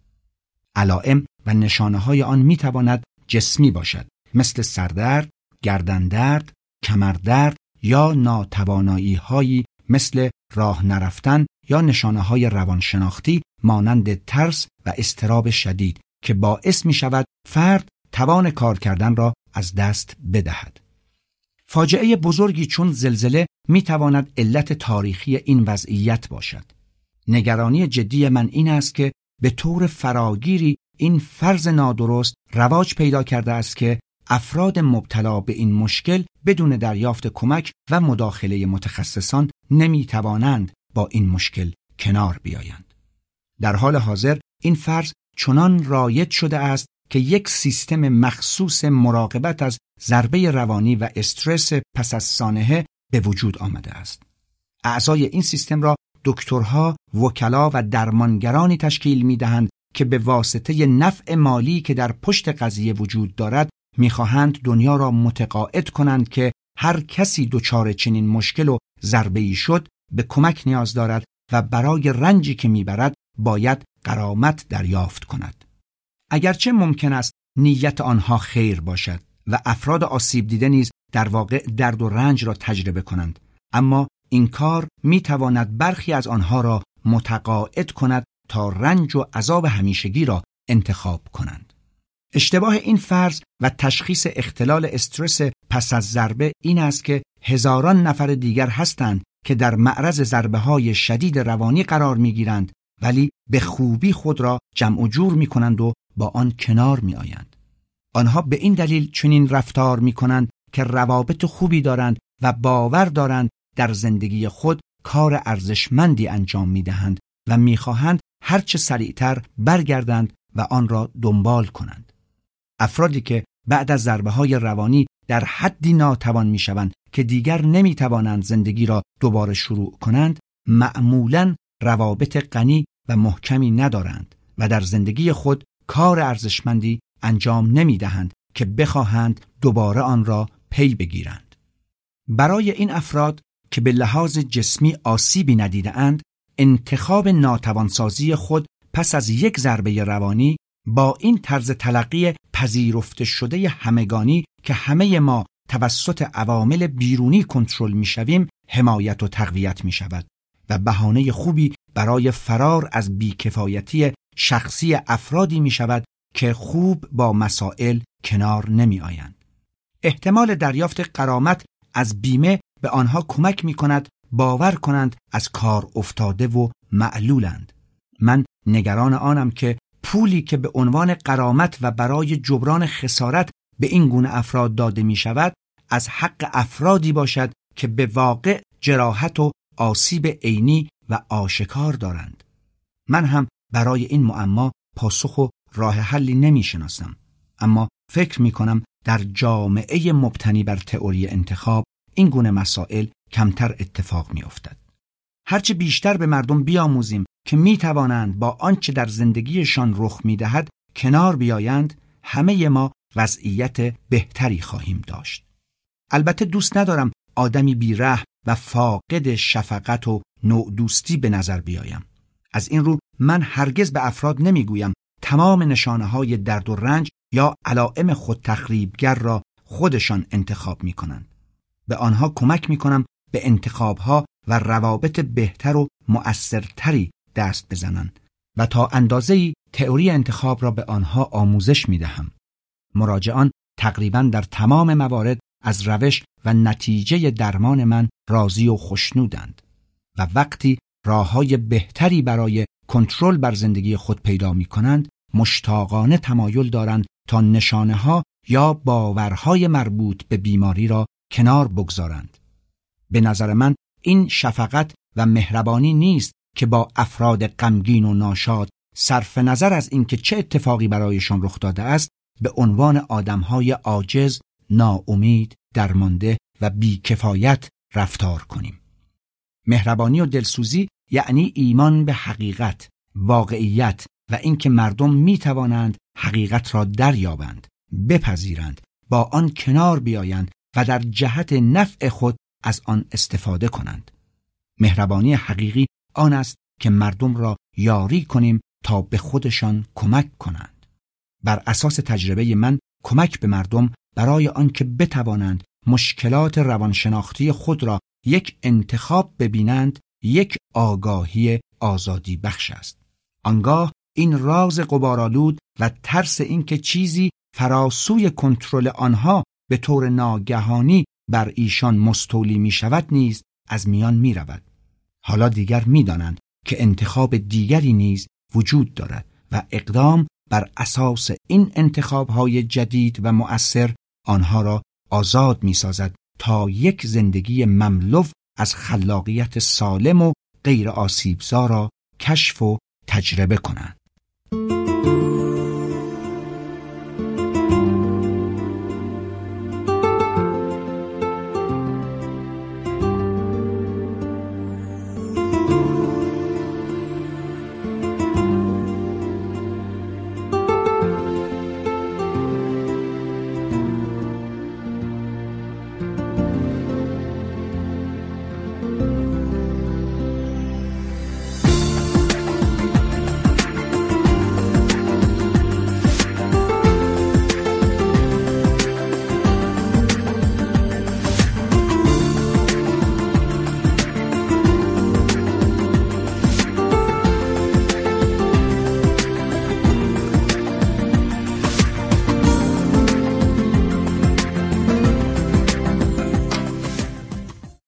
Speaker 1: علائم و نشانه های آن می تواند جسمی باشد مثل سردرد، گردندرد، کمردرد یا ناتوانایی هایی مثل راه نرفتن یا نشانه های روانشناختی مانند ترس و استراب شدید که باعث می شود فرد توان کار کردن را از دست بدهد. فاجعه بزرگی چون زلزله می تواند علت تاریخی این وضعیت باشد. نگرانی جدی من این است که به طور فراگیری این فرض نادرست رواج پیدا کرده است که افراد مبتلا به این مشکل بدون دریافت کمک و مداخله متخصصان نمی توانند با این مشکل کنار بیایند. در حال حاضر این فرض چنان رایج شده است که یک سیستم مخصوص مراقبت از ضربه روانی و استرس پس از سانحه به وجود آمده است. اعضای این سیستم را دکترها، وکلا و درمانگرانی تشکیل می دهند که به واسطه نفع مالی که در پشت قضیه وجود دارد می‌خواهند دنیا را متقاعد کنند که هر کسی دچار چنین مشکل و ضربه ای شد به کمک نیاز دارد و برای رنجی که می‌برد باید قرامت دریافت کند. اگرچه ممکن است نیت آنها خیر باشد و افراد آسیب دیده نیز در واقع درد و رنج را تجربه کنند اما این کار می تواند برخی از آنها را متقاعد کند تا رنج و عذاب همیشگی را انتخاب کنند. اشتباه این فرض و تشخیص اختلال استرس پس از ضربه این است که هزاران نفر دیگر هستند که در معرض ضربه های شدید روانی قرار می گیرند ولی به خوبی خود را جمع و جور می کنند و با آن کنار می آیند. آنها به این دلیل چنین رفتار می کنند که روابط خوبی دارند و باور دارند در زندگی خود کار ارزشمندی انجام می دهند و می خواهند هرچه سریعتر برگردند و آن را دنبال کنند. افرادی که بعد از ضربه های روانی در حدی ناتوان می شوند که دیگر نمی توانند زندگی را دوباره شروع کنند معمولا روابط غنی و محکمی ندارند و در زندگی خود کار ارزشمندی انجام نمی دهند که بخواهند دوباره آن را پی بگیرند. برای این افراد که به لحاظ جسمی آسیبی ندیده اند انتخاب ناتوانسازی خود پس از یک ضربه روانی با این طرز تلقی پذیرفته شده همگانی که همه ما توسط عوامل بیرونی کنترل می‌شویم حمایت و تقویت می شود و بهانه خوبی برای فرار از بیکفایتی شخصی افرادی می شود که خوب با مسائل کنار نمی آیند. احتمال دریافت قرامت از بیمه به آنها کمک می کند باور کنند از کار افتاده و معلولند. من نگران آنم که پولی که به عنوان قرامت و برای جبران خسارت به این گونه افراد داده می شود از حق افرادی باشد که به واقع جراحت و آسیب عینی و آشکار دارند. من هم برای این معما پاسخ و راه حلی نمی شناسم. اما فکر می کنم در جامعه مبتنی بر تئوری انتخاب این گونه مسائل کمتر اتفاق می افتد. هرچه بیشتر به مردم بیاموزیم که می توانند با آنچه در زندگیشان رخ می دهد کنار بیایند همه ما وضعیت بهتری خواهیم داشت. البته دوست ندارم آدمی بیره و فاقد شفقت و نوع دوستی به نظر بیایم. از این رو من هرگز به افراد نمی‌گویم تمام نشانه های درد و رنج یا علائم خود تخریبگر را خودشان انتخاب می کنند. به آنها کمک می کنم به انتخابها و روابط بهتر و مؤثرتری دست بزنند و تا اندازه‌ای تئوری انتخاب را به آنها آموزش می دهم. مراجعان تقریبا در تمام موارد از روش و نتیجه درمان من راضی و خشنودند و وقتی راه های بهتری برای کنترل بر زندگی خود پیدا می کنند مشتاقانه تمایل دارند تا نشانه ها یا باورهای مربوط به بیماری را کنار بگذارند. به نظر من این شفقت و مهربانی نیست که با افراد غمگین و ناشاد صرف نظر از اینکه چه اتفاقی برایشان رخ داده است به عنوان آدمهای عاجز، ناامید، درمانده و بیکفایت رفتار کنیم. مهربانی و دلسوزی یعنی ایمان به حقیقت، واقعیت و اینکه مردم می توانند حقیقت را دریابند، بپذیرند، با آن کنار بیایند و در جهت نفع خود از آن استفاده کنند. مهربانی حقیقی آن است که مردم را یاری کنیم تا به خودشان کمک کنند. بر اساس تجربه من کمک به مردم برای آنکه بتوانند مشکلات روانشناختی خود را یک انتخاب ببینند یک آگاهی آزادی بخش است. آنگاه این راز قبارالود و ترس اینکه چیزی فراسوی کنترل آنها به طور ناگهانی بر ایشان مستولی می شود نیز از میان می رود. حالا دیگر می دانند که انتخاب دیگری نیز وجود دارد و اقدام بر اساس این انتخاب های جدید و مؤثر آنها را آزاد می سازد تا یک زندگی مملو از خلاقیت سالم و غیر آسیبزا را کشف و تجربه کنند.